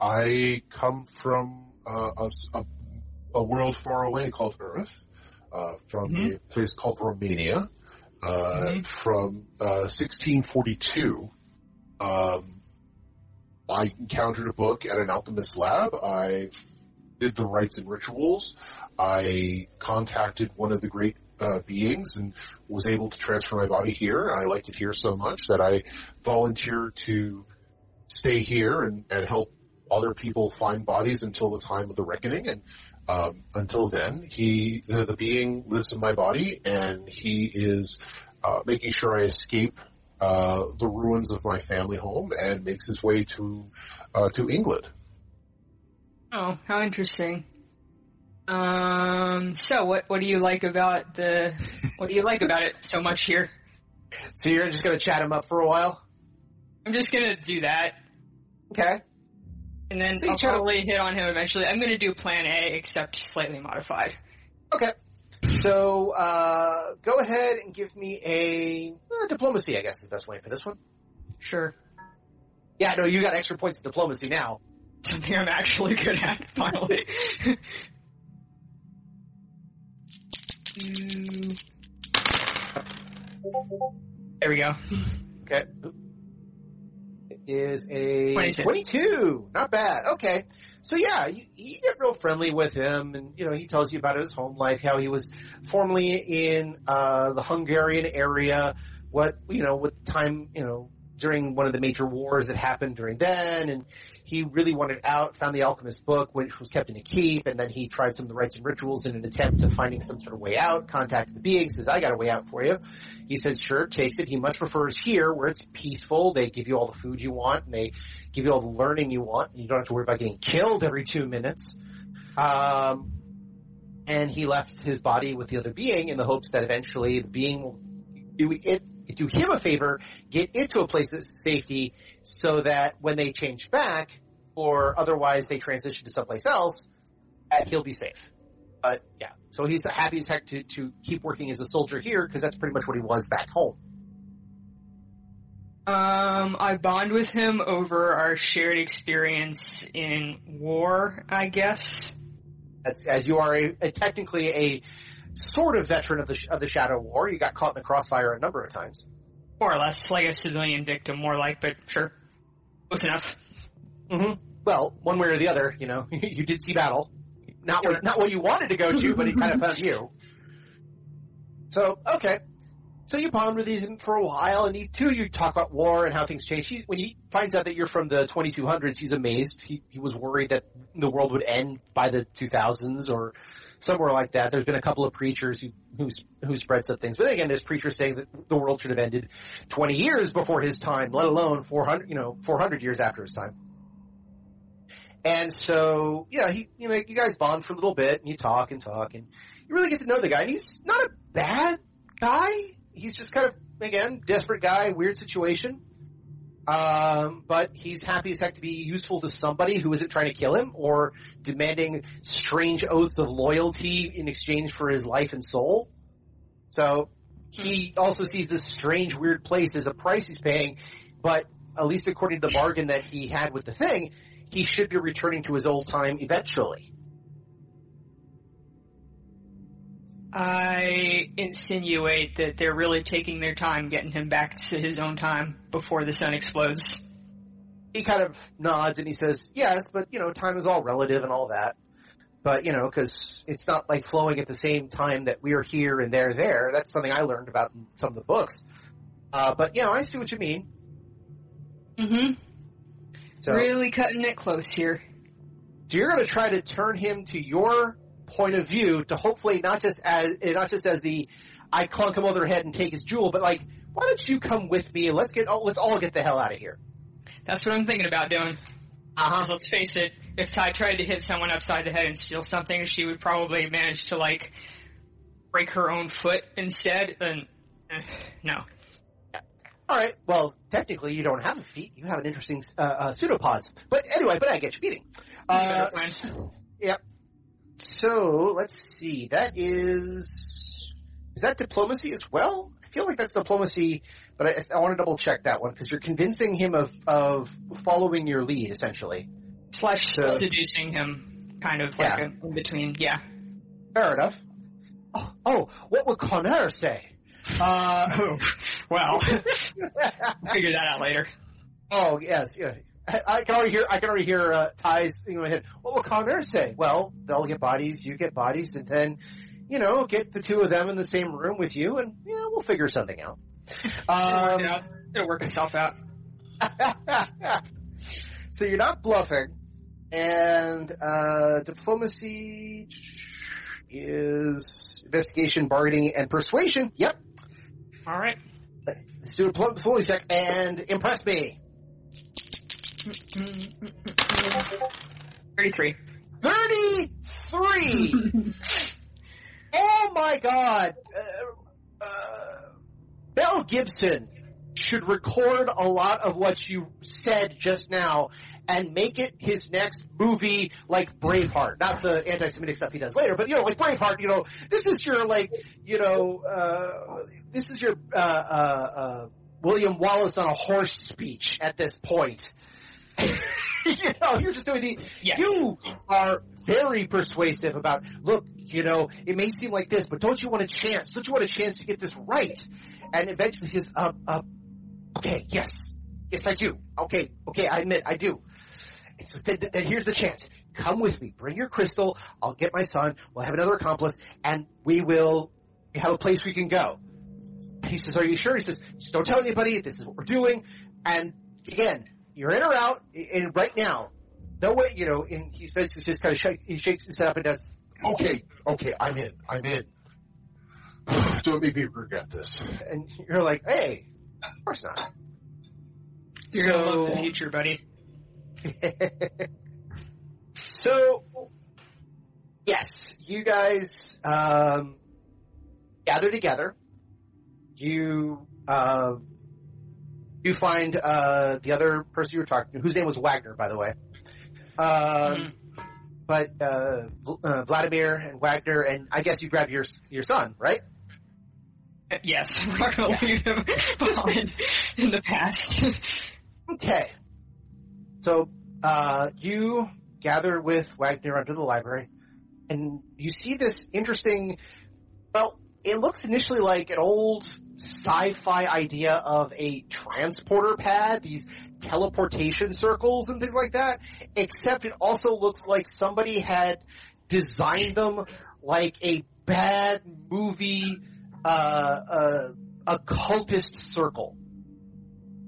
S5: I come from uh, a, a, a world far away called Earth, uh, from
S3: Mhm.
S5: a place called Romania, uh,
S3: Mhm.
S5: from uh, 1642. Um, I encountered a book at an alchemist lab. I did the rites and rituals. I contacted one of the great uh, beings and was able to transfer my body here. I liked it here so much that I volunteered to stay here and, and help other people find bodies until the time of the reckoning. And um, until then, he the, the being lives in my body, and he is uh, making sure I escape uh, the ruins of my family home and makes his way to uh, to England.
S3: Oh, how interesting. Um, so what, what do you like about the, what do you like about it so much here?
S7: So you're just going to chat him up for a while.
S3: I'm just gonna do that,
S7: Okay.
S3: And then
S7: So
S3: I'll probably hit on him eventually. I'm gonna do plan A, except slightly modified.
S7: Okay. So uh, go ahead and give me a uh, diplomacy. I guess is the best way for this one.
S3: Sure.
S7: Yeah, no, you got extra points in diplomacy now.
S3: Something I'm actually good at, finally. There we go.
S7: Okay. Is a
S3: 22.
S7: 22. Not bad. Okay. So yeah, you, you get real friendly with him and, you know, he tells you about his home life, how he was formerly in, uh, the Hungarian area, what, you know, what time, you know, during one of the major wars that happened during then, and he really wanted out, found the alchemist book, which was kept in a keep, and then he tried some of the rites and rituals in an attempt to finding some sort of way out, contacted the being, says, I got a way out for you. He says, sure, takes it. He much prefers here, where it's peaceful, they give you all the food you want, and they give you all the learning you want, and you don't have to worry about getting killed every two minutes. Um, and he left his body with the other being in the hopes that eventually the being will do it do him a favor, get it to a place of safety, so that when they change back, or otherwise they transition to someplace else, that he'll be safe. But yeah, so he's happy as heck to to keep working as a soldier here because that's pretty much what he was back home.
S3: Um, I bond with him over our shared experience in war, I guess.
S7: As, as you are a, a, technically a sort of veteran of the of the Shadow War, you got caught in the crossfire a number of times.
S3: More or less, like a civilian victim, more like, but sure, close enough.
S7: Mm-hmm. Well, one way or the other, you know, you did see battle. Not what, not what you wanted to go to, but it kind of found you. So, okay. So you bond with him for a while, and you too, you talk about war and how things change. He, when he finds out that you're from the 2200s, he's amazed. He, he was worried that the world would end by the 2000s or somewhere like that. There's been a couple of preachers who, who, who spread some things. But then again, there's preachers saying that the world should have ended 20 years before his time, let alone 400, you know, 400 years after his time. And so, yeah, he, you know, you guys bond for a little bit and you talk and talk and you really get to know the guy and he's not a bad guy. He's just kind of, again, desperate guy, weird situation. Um, but he's happy as heck to be useful to somebody who isn't trying to kill him or demanding strange oaths of loyalty in exchange for his life and soul. So he also sees this strange, weird place as a price he's paying, but at least according to the bargain that he had with the thing, he should be returning to his old time eventually.
S3: I insinuate that they're really taking their time getting him back to his own time before the sun explodes.
S7: He kind of nods and he says, yes, but you know, time is all relative and all that. But you know, cause it's not like flowing at the same time that we're here and they're there. That's something I learned about in some of the books. Uh, but you know, I see what you mean.
S3: Mm-hmm. So, really cutting it close here.
S7: So you're going to try to turn him to your point of view to hopefully not just as not just as the I clunk him over the head and take his jewel, but like, why don't you come with me and let's get oh, let's all get the hell out of here.
S3: That's what I'm thinking about doing.
S7: Uh-huh.
S3: Let's face it, if Ty tried to hit someone upside the head and steal something, she would probably manage to like break her own foot instead. And eh, no.
S7: All right. Well, technically, you don't have a feet. You have an interesting uh, uh, pseudopods. But anyway, but I get you beating. Uh, yeah. So let's see. That is is that diplomacy as well? I feel like that's diplomacy, but I, I want to double check that one because you're convincing him of of following your lead essentially.
S3: Slash so, seducing him, kind of like
S7: Yeah.
S3: a, in between. Yeah.
S7: Fair enough. Oh, oh what would Connor say? Uh,
S3: Well, figure that out later.
S7: Oh yes, yeah. I, can already hear. I can already hear uh, Ty's in my head. What will Connor say? Well, they'll get bodies, you get bodies, and then, you know, get the two of them in the same room with you, and yeah, we'll figure something out.
S3: It'll work
S7: Um,
S3: out. It'll work itself out.
S7: so you're not bluffing, and uh, diplomacy is investigation, bargaining, and persuasion. Yep.
S3: All right.
S7: Let's do a diplo- diplomacy check and impress me.
S3: Thirty-three.
S7: 33! oh my god! Uh, uh, Mel Gibson should record a lot of what you said just now and make it his next movie like Braveheart. Not the anti-Semitic stuff he does later, but you know, like Braveheart, you know, this is your like, you know, uh, this is your, uh, uh, uh, William Wallace on a horse speech at this point. you know, you're just doing the,
S3: Yes.
S7: you are very persuasive about, look, you know, it may seem like this, but don't you want a chance? Don't you want a chance to get this right? And eventually his, uh, uh, okay, yes. Yes, I do. Okay, okay, I admit, I do. And so then here's the chance. Come with me. Bring your crystal. I'll get my son. We'll have another accomplice and we will have a place we can go. And he says, are you sure? He says, just don't tell anybody. This is what we're doing. and again, you're in or out, and right now, no way, you know, and he says, he's just kind of shake, he shakes his head up and does,
S5: Okay, okay, I'm in. I'm in. Don't make me regret this.
S7: and you're like, hey, of course not.
S3: You're gonna love the future, buddy.
S7: so, yes, you guys um, gather together. You uh, you find uh, the other person you were talking to, whose name was Wagner, by the way. Um,
S3: Mhm.
S7: But uh, uh, Vladimir and Wagner, and I guess you grab your your son, right?
S3: Yes, we're not gonna leave him behind in the past.
S7: Okay. So, uh, you gather with Wagner under the library, and you see this interesting, well, it looks initially like an old sci-fi idea of a transporter pad, these teleportation circles and things like that, except it also looks like somebody had designed them like a bad movie, uh, uh, occultist circle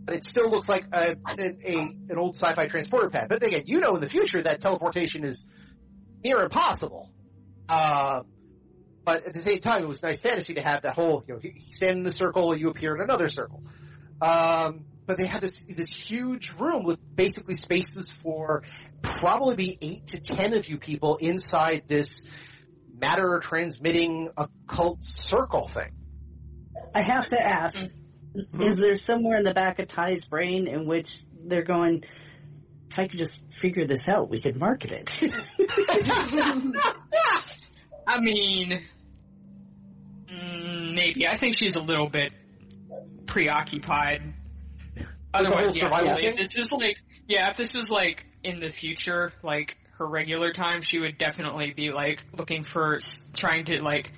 S7: but it still looks like a, a, a an old sci-fi transporter pad. But again, you know in the future that teleportation is near impossible. Uh, but at the same time, it was nice fantasy to have that whole, you know, you you stand in the circle, you appear in another circle. Um, but they have this this huge room with basically spaces for probably be eight to ten of you people inside this matter transmitting occult circle thing.
S2: I have to ask, is there somewhere in the back of Ty's brain in which they're going, if I could just figure this out, we could market it?
S3: I mean, maybe. I think she's a little bit preoccupied. Otherwise,
S7: whole
S3: yeah, totally. If this was like, yeah, if this was like in the future, like her regular time, she would definitely be like looking for, trying to like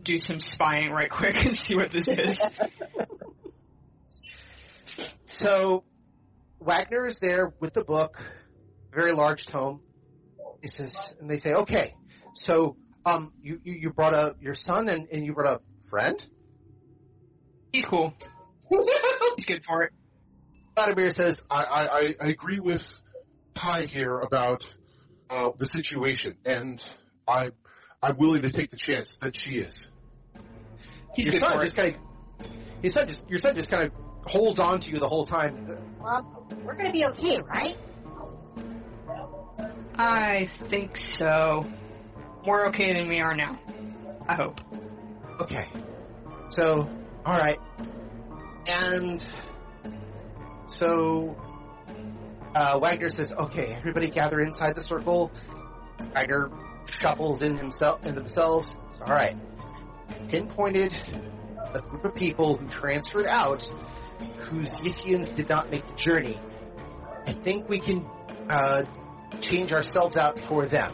S3: do some spying right quick and see what this is.
S7: So Wagner is there with the book, very large tome. He says, and they say, okay, so um, you you, you brought a your son and, and you brought a friend.
S3: He's cool. He's good for it.
S7: Vladimir says,
S5: I, I, I- I agree with Ty here about uh, the situation, and I I'm willing to take the chance that she is.
S3: He's
S7: your
S3: good
S7: son
S3: for
S7: just
S3: it.
S7: kind of, his son just your son just kind of holds on to you the whole time.
S8: Well, we're gonna be okay, right?
S3: I think so. More okay than we are now. I hope.
S7: Okay, so all right, and so uh, Wagner says, "Okay, everybody gather inside the circle." Wagner shuffles in himself in themselves. All right, pinpointed a group of people who transferred out, whose Yithians did not make the journey. I think we can uh, change ourselves out for them.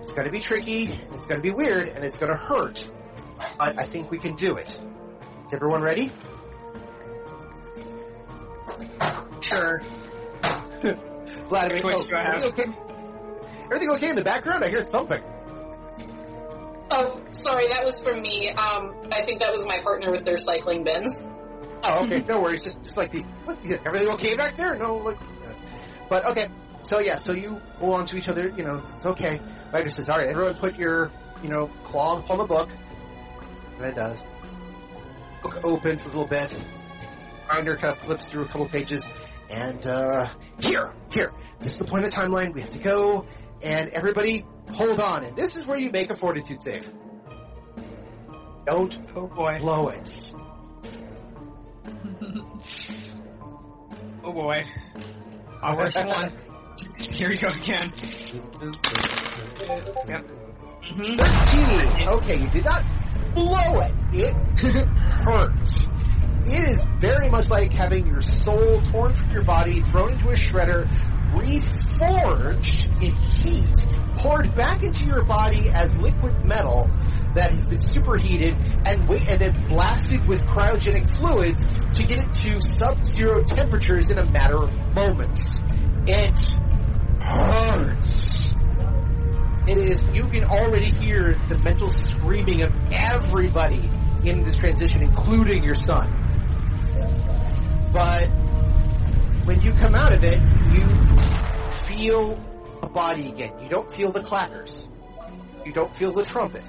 S7: It's going to be tricky, it's going to be weird, and it's going to hurt. But I think we can do it. Is everyone ready?
S3: Sure.
S7: Vladimir,
S3: Which choice do
S7: everything okay? Everything okay in the background? I hear thumping.
S4: Oh, sorry, that was from me. Um, I think that was my partner with their cycling bins.
S7: Oh, okay. no worries. Just, just like the, what, yeah, everything okay back there? No, like, uh, but okay. So yeah, so you hold on to each other, you know, it's okay. Wagner says, alright, everyone put your, you know, claw on the book. And it does. Book opens a little bit. Grinder kind of flips through a couple pages. And, uh, here, here. This is the point of the timeline. We have to go. And everybody hold on. And this is where you make a fortitude save. Don't
S3: Oh boy.
S7: blow it.
S3: Oh boy. Our worst one. Here we go again. Yep. hmm
S7: 13. Okay, you did not blow it. It hurt. It is very much like having your soul torn from your body, thrown into a shredder, reforged in heat, poured back into your body as liquid metal that has been superheated and wait, and then blasted with cryogenic fluids to get it to sub-zero temperatures in a matter of moments. It hurts. It is, you can already hear the mental screaming of everybody in this transition, including your son. But when you come out of it, you feel a body again. You don't feel the clackers. You don't feel the trumpet.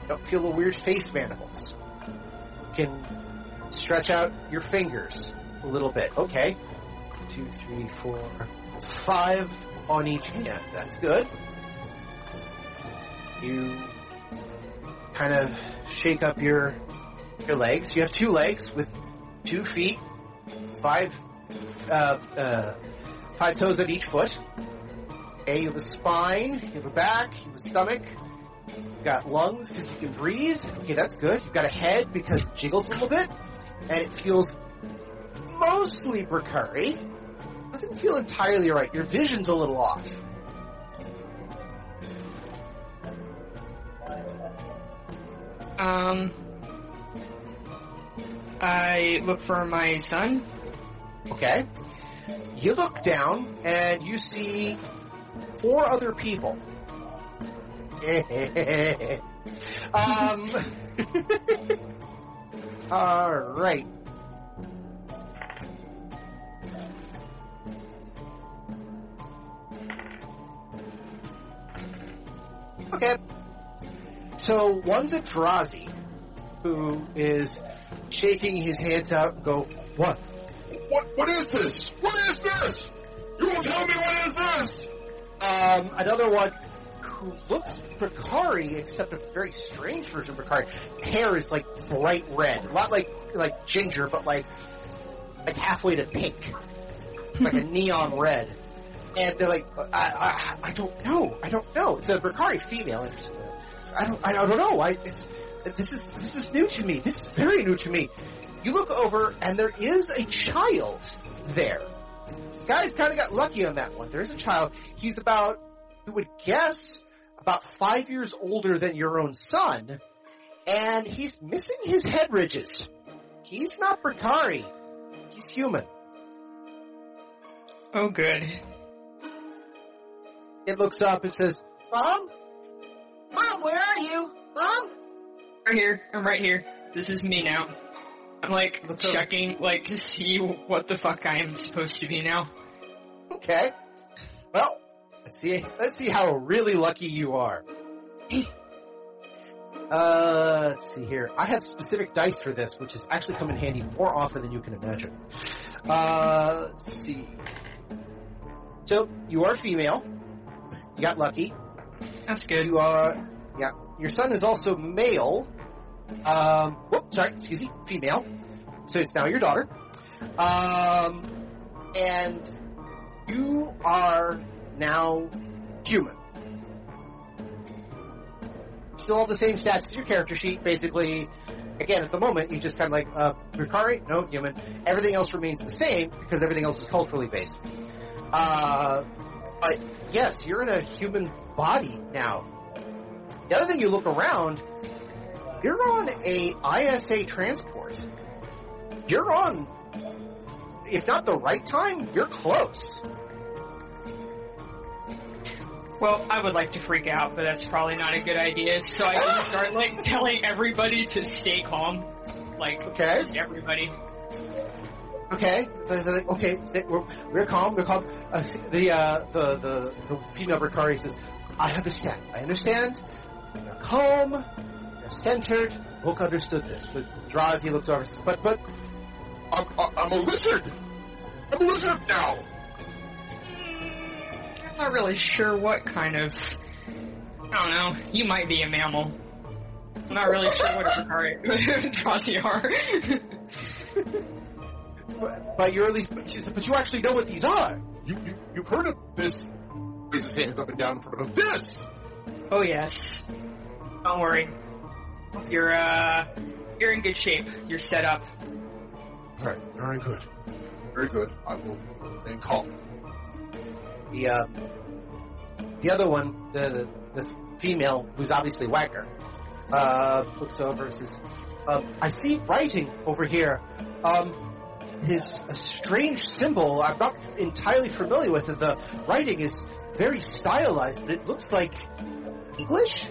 S7: You don't feel the weird face mandibles. You can stretch out your fingers a little bit. Okay. Two, three, four, five on each hand. That's good. You kind of shake up your your legs. You have two legs with two feet, five uh, uh, five toes at each foot. Okay, you have a spine, you have a back, you have a stomach, you've got lungs because you can breathe. Okay, that's good. You've got a head because it jiggles a little bit, and it feels mostly Brakiri. Doesn't feel entirely right. Your vision's a little off.
S3: Um, I look for my son.
S7: Okay. You look down and you see four other people. um. all right. Okay. So one's a Drazi, who is shaking his hands out and go, what?
S5: What? What is this? What is this? You will tell me what is this?
S7: Um, another one who looks Brakiri, except a very strange version of Brakiri. Hair is like bright red, a lot like like ginger, but like like halfway to pink, like a neon red. And they're like, I, I, I don't know, I don't know. It's a Brakiri female. I don't, I don't know. I, it's, this is this is new to me. This is very new to me. You look over, and there is a child there. Guys kind of got lucky on that one. There is a child. He's about, you would guess, about five years older than your own son, and he's missing his head ridges. He's not Brakiri. He's human.
S3: Oh, good.
S7: It looks up and says,
S8: Mom? Mom, where are you? Mom?
S3: Right here. I'm right here. This is me now. I'm like
S7: Look over.
S3: checking, like to see what the fuck I am supposed to be now.
S7: Okay. Well, let's see. Let's see how really lucky you are. Uh, let's see here. I have specific dice for this, which has actually come in handy more often than you can imagine. Uh, let's see. So you are female. You got lucky.
S3: That's good.
S7: You are, yeah. Your son is also male. Um, whoop, sorry, excuse me, female. So it's now your daughter. Um, and you are now human. Still have the same stats as your character sheet, basically. Again, at the moment, you just kind of like, uh, Brakiri, no, human. Everything else remains the same because everything else is culturally based. Uh, but yes, you're in a human body now. The other thing you look around, you're on a ISA transport. You're on, if not the right time, you're close.
S3: Well, I would like to freak out, but that's probably not a good idea. So I just start like telling everybody to stay calm. Like,
S7: Okay.
S3: just everybody.
S7: Okay, the, the, okay, we're, we're calm, we're calm. Uh, the, uh, the, the, the female Brakiri says, I understand, I understand. You're calm, you're centered. Book understood this. But Drazi looks over but, but,
S5: I'm, I'm a lizard. I'm a lizard now.
S3: Hmm, I'm not really sure what kind of. I don't know. You might be a mammal. I'm not really sure what a Brakiri Drazi are.
S7: but, but you're at least, but you actually know what these are.
S5: You, you, you've heard of this? Raises hands up and down in front of him. This!
S3: oh yes. Don't worry. You're uh, you're in good shape. You're set up.
S5: Alright, very good. Very good. I will remain calm.
S7: The, uh, the other one, the, the, the female, who's obviously Wagner, uh, looks over and says, um, I see writing over here. Um, is a strange symbol. I'm not entirely familiar with it. The writing is very stylized, but it looks like English.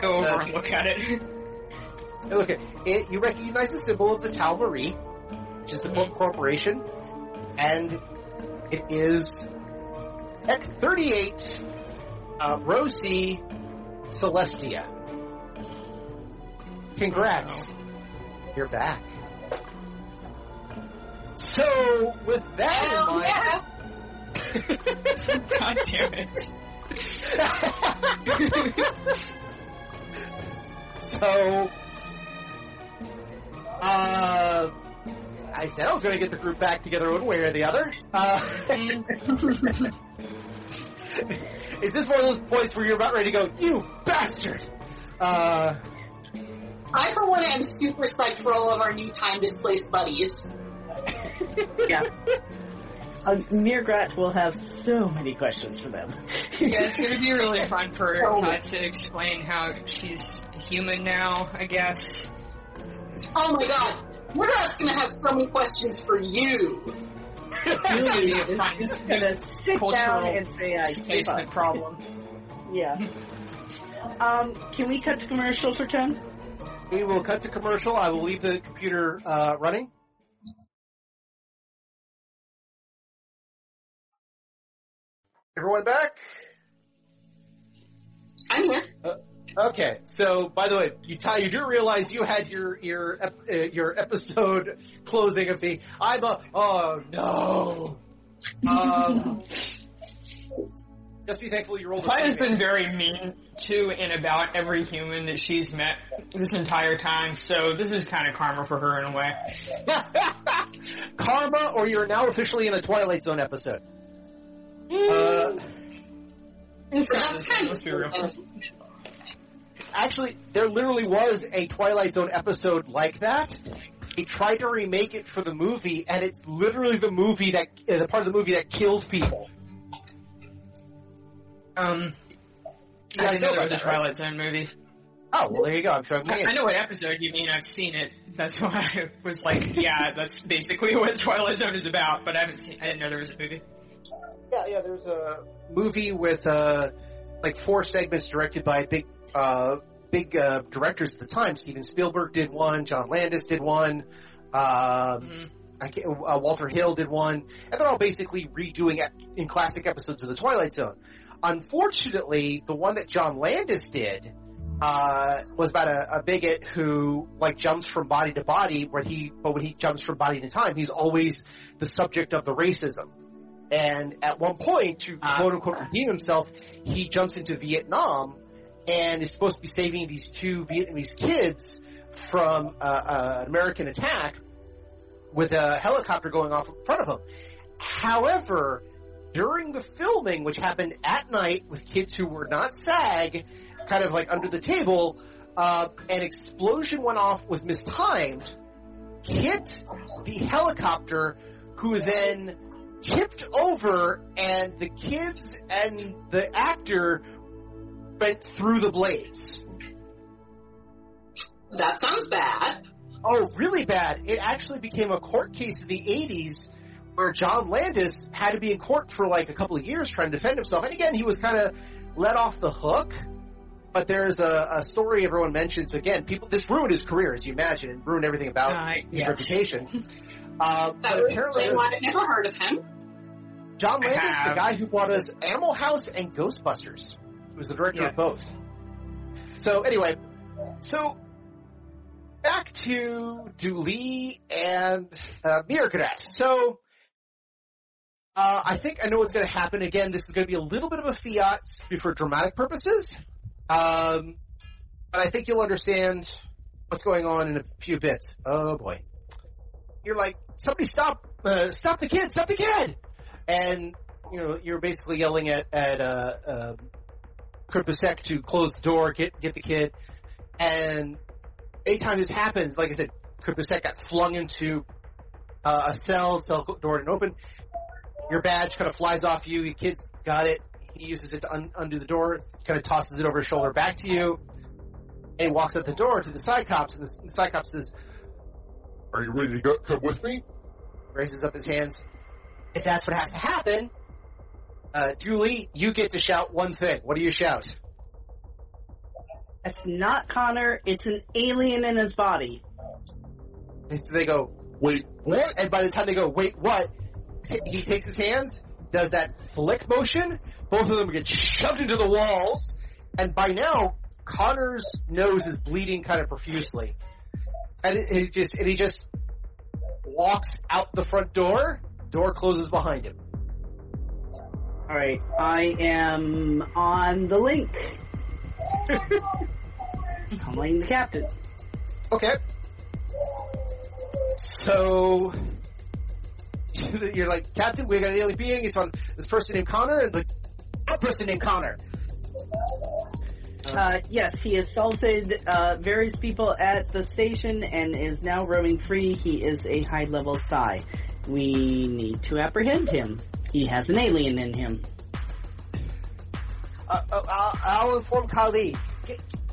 S3: Go over
S7: Uh,
S3: and look at it.
S7: Look at it. You recognize the symbol of the Tal Marie, which is the
S3: Mhm.
S7: corporation, and it is at 38, uh, Rosie Celestia. Congrats. You're back. So, with that in mind,
S4: yeah.
S3: God damn it.
S7: so, uh, I said I was going to get the group back together one way or the other. Uh, is this one of those points where you're about ready to go, you bastard? Uh,
S4: I, for one, am super psyched for all of our new time displaced buddies.
S2: Yeah. Uh, Mirgrat will have so many questions for them.
S3: Yeah, it's gonna be really fun for Todd to explain how she's human now, I guess.
S4: Oh my god, we're not gonna have so many questions for you.
S2: Julie
S3: It's
S2: is
S3: fun.
S2: just gonna sit down and say, "I give
S3: Displacement
S2: up."
S3: problem.
S2: Yeah. Um, can we cut to commercial for ten?
S7: we will cut to commercial. I will leave the computer uh, running. Everyone back?
S4: I'm here.
S7: Okay, so by the way, you Ty, you do realize you had your your ep- uh, your episode closing of the I'm a oh no. Um, just be thankful you rolled. a
S3: Todd has been very mean to and about every human that she's met this entire time, so this is kind of karma for her in a way.
S7: karma, or you're now officially in a Twilight Zone episode. Uh,
S3: It's kind
S4: That's kind
S3: let's
S4: of
S3: be real.
S7: actually, there literally was a Twilight Zone episode like that. They tried to remake it for the movie, and it's literally the movie that uh, the part of the movie that killed people.
S3: Um,
S7: You
S3: I didn't know there
S7: about
S3: was a
S7: right?
S3: Twilight Zone movie.
S7: Oh, well, there you go. I'm sure.
S3: I. I know what episode you mean. I've seen it. That's why I was like, yeah, that's basically what Twilight Zone is about. But I haven't seen. I didn't know there was a movie.
S7: Yeah, yeah. There's a movie with uh, like four segments directed by big, uh, big uh, directors at the time. Steven Spielberg did one. John Landis did one. Um,
S3: Mhm.
S7: I can't, uh, Walter Hill did one, and they're all basically redoing it in classic episodes of the Twilight Zone. Unfortunately, the one that John Landis did uh, was about a, a bigot who like jumps from body to body, where he but when he jumps from body to time, he's always the subject of the racism. And at one point, to
S3: Ah.
S7: quote unquote redeem himself, he jumps into Vietnam and is supposed to be saving these two Vietnamese kids from uh, uh, an American attack with a helicopter going off in front of him. However, during the filming, which happened at night with kids who were not SAG, kind of like under the table, uh, an explosion went off, was mistimed, hit the helicopter, who then tipped over, and the kids and the actor went through the blades.
S4: That sounds bad.
S7: Oh, really bad. It actually became a court case in the 80s where John Landis had to be in court for like a couple of years trying to defend himself. And again, he was kind of let off the hook. But there's a, a story everyone mentions. Again, people, this ruined his career, as you imagine, and ruined everything about
S3: Uh,
S7: his
S3: yes.
S7: reputation. Uh,
S4: That
S7: but
S4: would
S7: apparently,
S4: I've never heard of him.
S7: John
S3: I
S7: Landis, the guy who brought us Animal House and Ghostbusters, who was the director
S3: Yeah.
S7: of both. So anyway, so back to Dooley and uh, Mirgrat. So uh, I think I know what's going to happen. Again, this is going to be a little bit of a fiat for dramatic purposes, um, but I think you'll understand what's going on in a few bits. Oh boy, you're like somebody stop, uh, stop the kid, stop the kid, and you know you're basically yelling at at uh, uh, to close the door, get get the kid, and anytime this happens, like I said, Kurt Busiek got flung into uh, a cell, cell door didn't open. Your badge kind of flies off you. the kid's got it. He uses it to un- undo the door. Kind of tosses it over his shoulder back to you, and he walks out the door to the Cyclops. And the, the Cyclops says,
S5: Are you ready to go, come with me?
S7: raises up his hands. If that's what has to happen, uh, Julie, you get to shout one thing. What do you shout?
S2: That's not Connor. It's an alien in his body.
S7: And so they go,
S5: Wait, what?
S7: and by the time they go, wait, what? he takes his hands, does that flick motion. Both of them get shoved into the walls, and by now Connor's nose is bleeding kind of profusely, and it, it just and he just walks out the front door. Door closes behind him.
S2: All right, I am on the link. Calling the captain.
S7: Okay. So you're like, Captain, we got an alien being. It's on this person named Connor, and the person named Connor?
S2: Uh, yes, he assaulted uh, various people at the station and is now roaming free. He is a high-level spy. We need to apprehend him. He has an alien in him.
S7: Uh, uh, I'll, I'll inform Kali.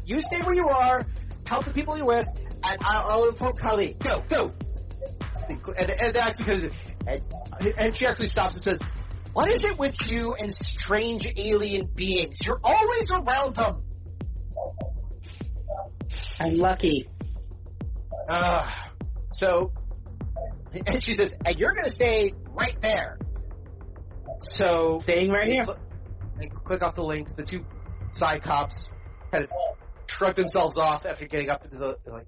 S7: You stay where you are, help the people you're with, and I'll, I'll inform Kali. Go, go. And, and actually, and, and she actually stops and says, "What is it with you and strange alien beings? You're always around them."
S2: I'm lucky.
S7: Uh, so, and she says, "And you're going to stay right there." So,
S2: Staying right
S7: they
S2: here.
S7: cl- they click off the link. The two Psi Cops kind of shrug themselves off after getting up into the like,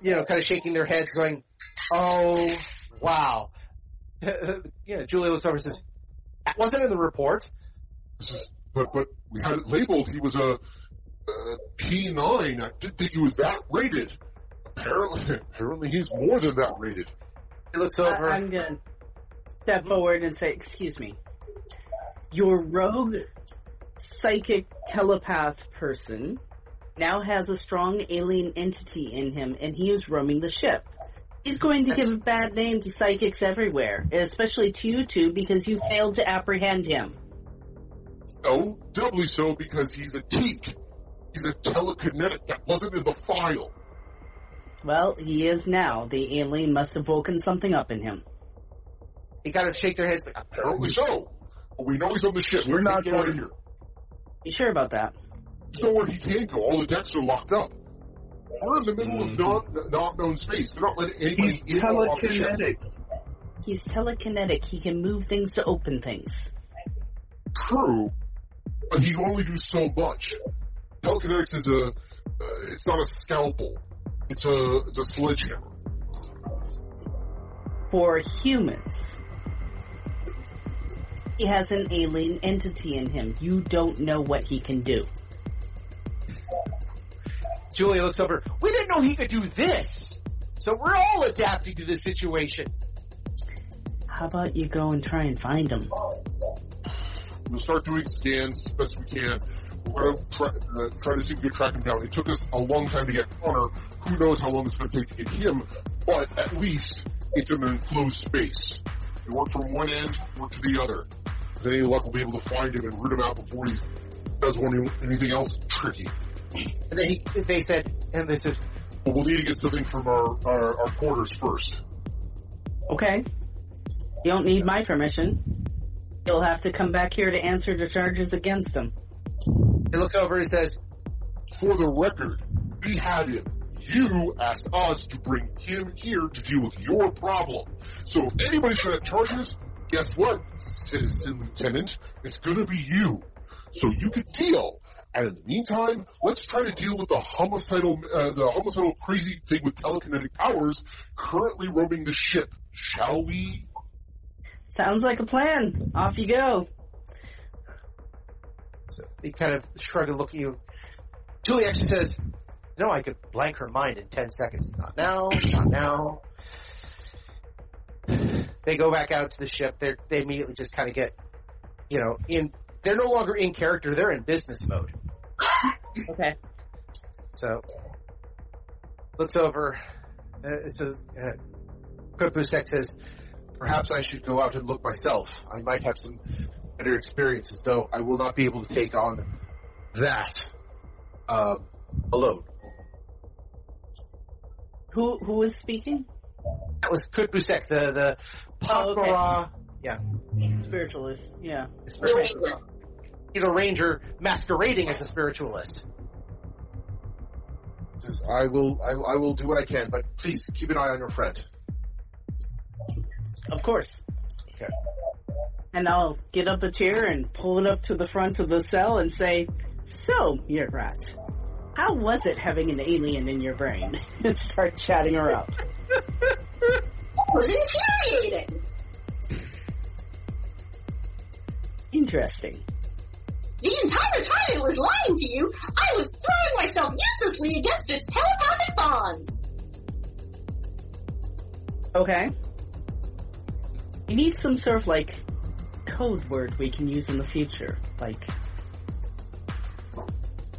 S7: you know, kind of shaking their heads, going, "Oh, wow." you know, Julia looks over and says, "That wasn't in the report."
S5: But but we had it labeled. He was a, a P9. I didn't think he was that rated. Apparently, apparently he's more than that rated.
S7: He looks
S2: I-
S7: over.
S2: I'm gonna step forward and say, "Excuse me, your rogue psychic telepath person now has a strong alien entity in him, and he is roaming the ship. He's going to give a bad name to psychics everywhere, especially to you two, because you failed to apprehend him."
S5: Oh, doubly so because he's a teak. He's a telekinetic that wasn't in the file.
S2: Well, he is now. The alien must have woken something up in him.
S7: He gotta shake their heads like,
S5: Apparently so. But we know he's on the ship.
S10: We're
S5: We
S10: not
S5: can't get out of
S10: going-
S5: here.
S2: You sure about that?
S5: There's nowhere he can go. All the decks are locked up. We're in the middle of mm. not not known space. They're not letting anybody
S10: He's
S5: in or off the ship.
S10: telekinetic.
S2: He's telekinetic. He can move things to open things.
S5: True, but he can only do so much. Telekinetics is a, uh, it's not a scalpel. It's a, it's a sledgehammer.
S2: For humans, he has an alien entity in him. You don't know what he can do.
S7: Julia looks over. We didn't know he could do this. So we're all adapting to this situation.
S2: How about you go and try and find him?
S5: We'll start doing scans as best we can. We're gonna try, uh, try to see if we can track him down. It took us a long time to get Connor. Who knows how long it's going to take to get him? But at least it's in an enclosed space. We work from one end, work to the other. With any luck, we'll be able to find him and root him out before he does one, anything else tricky.
S7: And then he, they said, and they said,
S5: But we'll need to get something from our, our, our quarters first.
S2: Okay. You don't need my permission. You'll have to come back here to answer the charges against him.
S7: He looks over and he says,
S5: For the record, we had him. You asked us to bring him here to deal with your problem. So if anybody's gonna charge us, guess what, citizen lieutenant? It's gonna be you. So you could deal. And in the meantime, let's try to deal with the homicidal, uh, the homicidal crazy thing with telekinetic powers currently roaming the ship. Shall we?
S2: Sounds like a plan. Off you go.
S7: So he kind of shrug and look at you. Julia actually says, no, I could blank her mind in 10 seconds. Not now, not now. They go back out to the ship. They they immediately just kind of get, you know, in, they're no longer in character. They're in business mode.
S2: Okay.
S7: So, looks over. Uh, so, uh, says, perhaps I should go out and look myself. I might have some better experiences, though I will not be able to take on that, uh, alone.
S2: Who who is speaking?
S7: That was Kurt Busiek, the, the
S2: Oh, okay.
S7: Yeah,
S2: Spiritualist. Yeah.
S7: spiritual- he's a ranger masquerading as a spiritualist. Says, I will, I, I will do what I can, but please keep an eye on your friend.
S2: Of course.
S7: Okay.
S2: And I'll get up a chair and pull it up to the front of the cell and say, So, Rat, how was it having an alien in your brain? and start chatting her up.
S4: Was infuriating.
S2: Interesting.
S4: The entire time it was lying to you, I was throwing myself uselessly against its telepathic bonds.
S2: Okay. You need some sort of like code word we can use in the future, like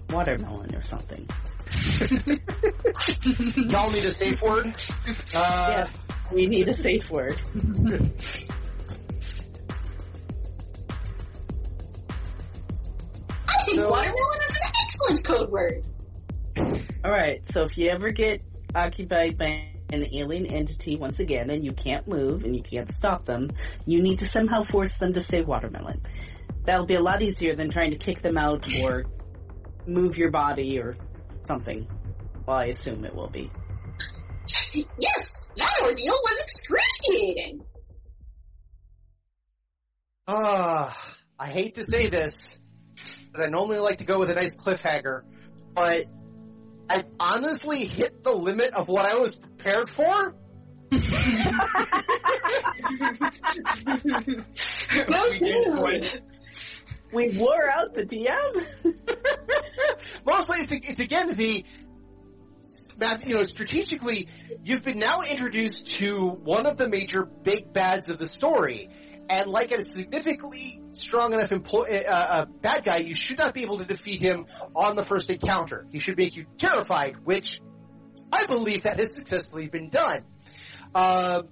S2: watermelon or something.
S7: Y'all need a safe word. Uh,
S2: yes, we need a safe word.
S4: I think
S7: So-
S4: watermelon is an excellent code word.
S2: Alright, so if you ever get occupied by an alien entity once again and you can't move and you can't stop them, you need to somehow force them to say watermelon. That'll be a lot easier than trying to kick them out or move your body or something. Well, I assume it will be.
S4: Yes, that ordeal was excruciating.
S7: Ah, I hate to say this, because I normally like to go with a nice cliffhanger, but I honestly hit the limit of what I was prepared for.
S3: no, we did.
S2: We wore out the DM?
S7: Mostly, it's, it's again the math. You know, strategically, you've been now introduced to one of the major big bads of the story, and like a significantly strong enough employ, uh, uh, bad guy, you should not be able to defeat him on the first encounter. He should make you terrified, which I believe that has successfully been done. Uh,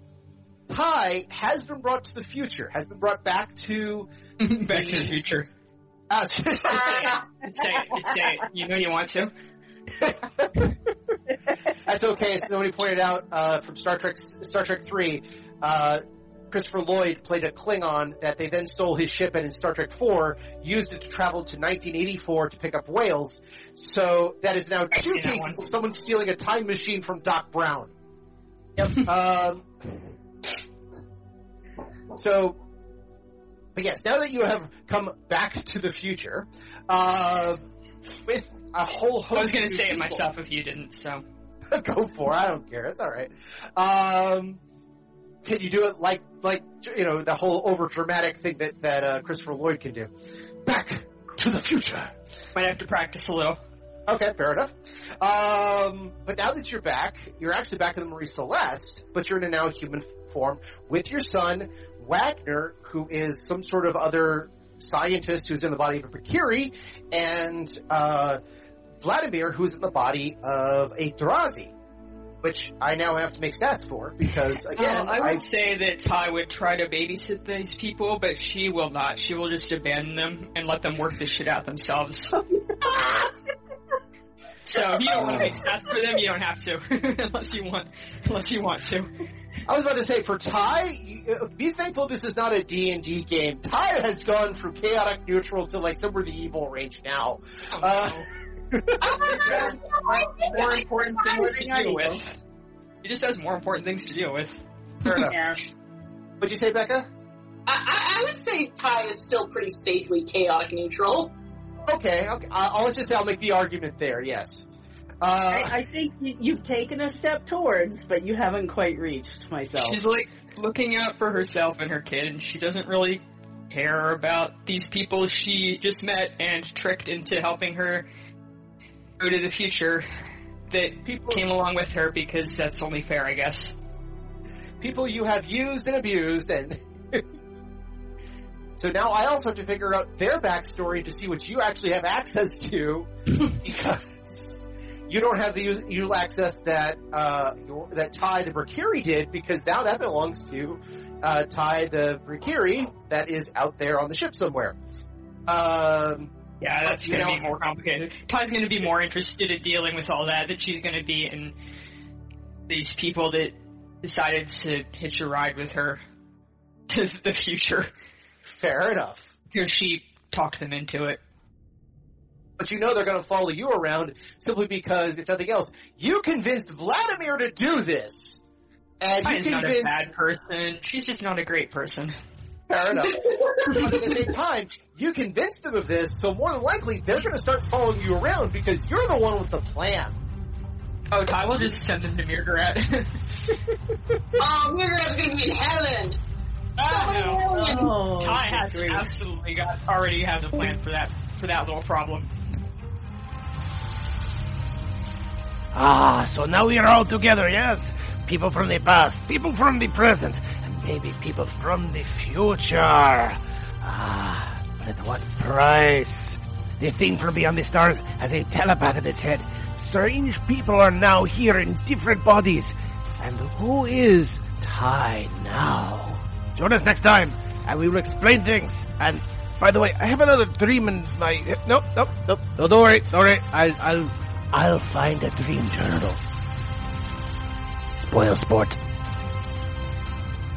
S7: Pi has been brought to the future, has been brought back to.
S3: Back to the future.
S7: Uh,
S3: Say it. Say it. Say it. You know you want to.
S7: That's okay. Somebody pointed out uh, from Star Trek Star Trek Three, uh, Christopher Lloyd played a Klingon that they then stole his ship and in Star Trek Four used it to travel to 1984 to pick up whales. So that is now two cases of someone stealing a time machine from Doc Brown. Yep. um, so, but yes, now that you have come back to the future, uh, with a whole host
S3: I was going to say it myself if you didn't. So
S7: Go for it. I don't care. It's all right. Um, can you do it like like you know the whole over dramatic thing that that uh, Christopher Lloyd can do? Back to the future.
S3: might have to practice a little.
S7: Okay, fair enough. Um, but now that you're back, you're actually back in the Marie Celeste, but you're in a now human form with your son Wagner, who is some sort of other scientist who's in the body of a Brakiri, and uh, Vladimir, who's in the body of a Drazi, which I now have to make stats for because again,
S3: Uh, I would
S7: I
S3: say that Ty would try to babysit these people, but she will not. She will just abandon them and let them work this shit out themselves. so if you don't want to make stats for them, you don't have to, unless you want, unless you want to.
S7: I was about to say for Ty, uh, be thankful this is not a D and D game. Ty has gone from chaotic neutral to like somewhere the evil range now.
S3: Oh,
S7: Uh,
S3: more important things to deal with. He just has more important things to deal with.
S7: Fair enough.
S2: Yeah.
S7: What'd you say, Becca?
S4: I, I, I would say Ty is still pretty safely chaotic neutral.
S7: Okay, okay. I- I'll just say I'll make the argument there. Yes. Uh,
S2: I, I think you've taken a step towards, but you haven't quite reached myself.
S3: She's like looking out for herself and her kid, and she doesn't really care about these people she just met and tricked into helping her go to the future that
S7: People-
S3: came along with her because that's only fair, I guess.
S7: people you have used and abused, and so now I also have to figure out their backstory to see what you actually have access to, because you don't have the usual access that uh, your, that Ty the Mercury did, because now that belongs to uh, Ty the Mercury that is out there on the ship somewhere. Um,
S3: Yeah, that's gonna be more complicated. Ty's gonna be more interested in dealing with all that than she's gonna be in these people that decided to hitch a ride with her to the future.
S7: fair enough.
S3: Because she talked them into it.
S7: but you know they're going to follow you around simply because, if nothing else, you convinced Vladimir to do this. And you
S3: Ty's not a
S7: convinced,
S3: bad person. She's just not a great person.
S7: Fair enough. but at the same time, you convince them of this, so more than likely they're going to start following you around because you're the one with the plan.
S3: Oh, Ty will just send them to Mirgrat.
S4: Oh, Mirgrat's gonna be in heaven.
S3: Ah, no.
S2: Oh,
S3: Ty has
S2: great.
S3: absolutely got already has a plan for that for that little problem.
S6: Ah, so now we are all together, yes? People from the past, people from the present, and maybe people from the future. Ah, but at what price? The thing from beyond the stars has a telepath in its head. Strange people are now here in different bodies. And who is Ty now? Join us next time, and we will explain things. And by the way, I have another dream in my. Nope, nope, nope. No, don't worry, don't worry. I'll, I'll, I'll find a dream journal. Spoil sport.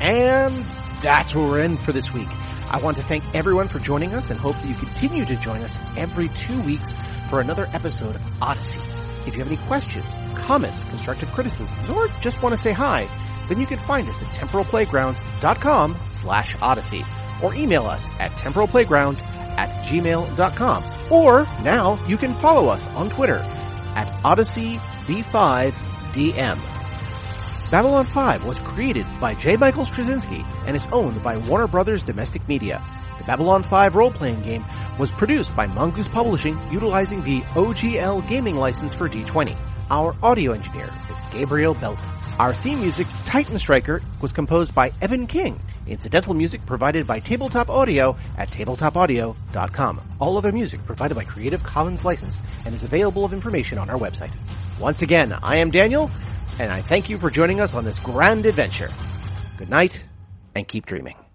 S7: And that's where we're in for this week. I want to thank everyone for joining us and hope that you continue to join us every two weeks for another episode of Odyssey. If you have any questions, comments, constructive criticisms, or just want to say hi, then you can find us at temporalplaygrounds.com slash odyssey or email us at temporalplaygrounds at gmail.com. Or now you can follow us on Twitter at OdysseyB5DM. Babylon 5 was created by J. Michael Straczynski and is owned by Warner Brothers Domestic Media. The Babylon 5 role-playing game was produced by Mongoose Publishing utilizing the OGL gaming license for D20. Our audio engineer is Gabriel Belton. Our theme music, Titan Striker, was composed by Evan King. Incidental music provided by Tabletop Audio at tabletopaudio.com. All other music provided by Creative Commons license and is available of information on our website. Once again, I am Daniel, and I thank you for joining us on this grand adventure. Good night, and keep dreaming.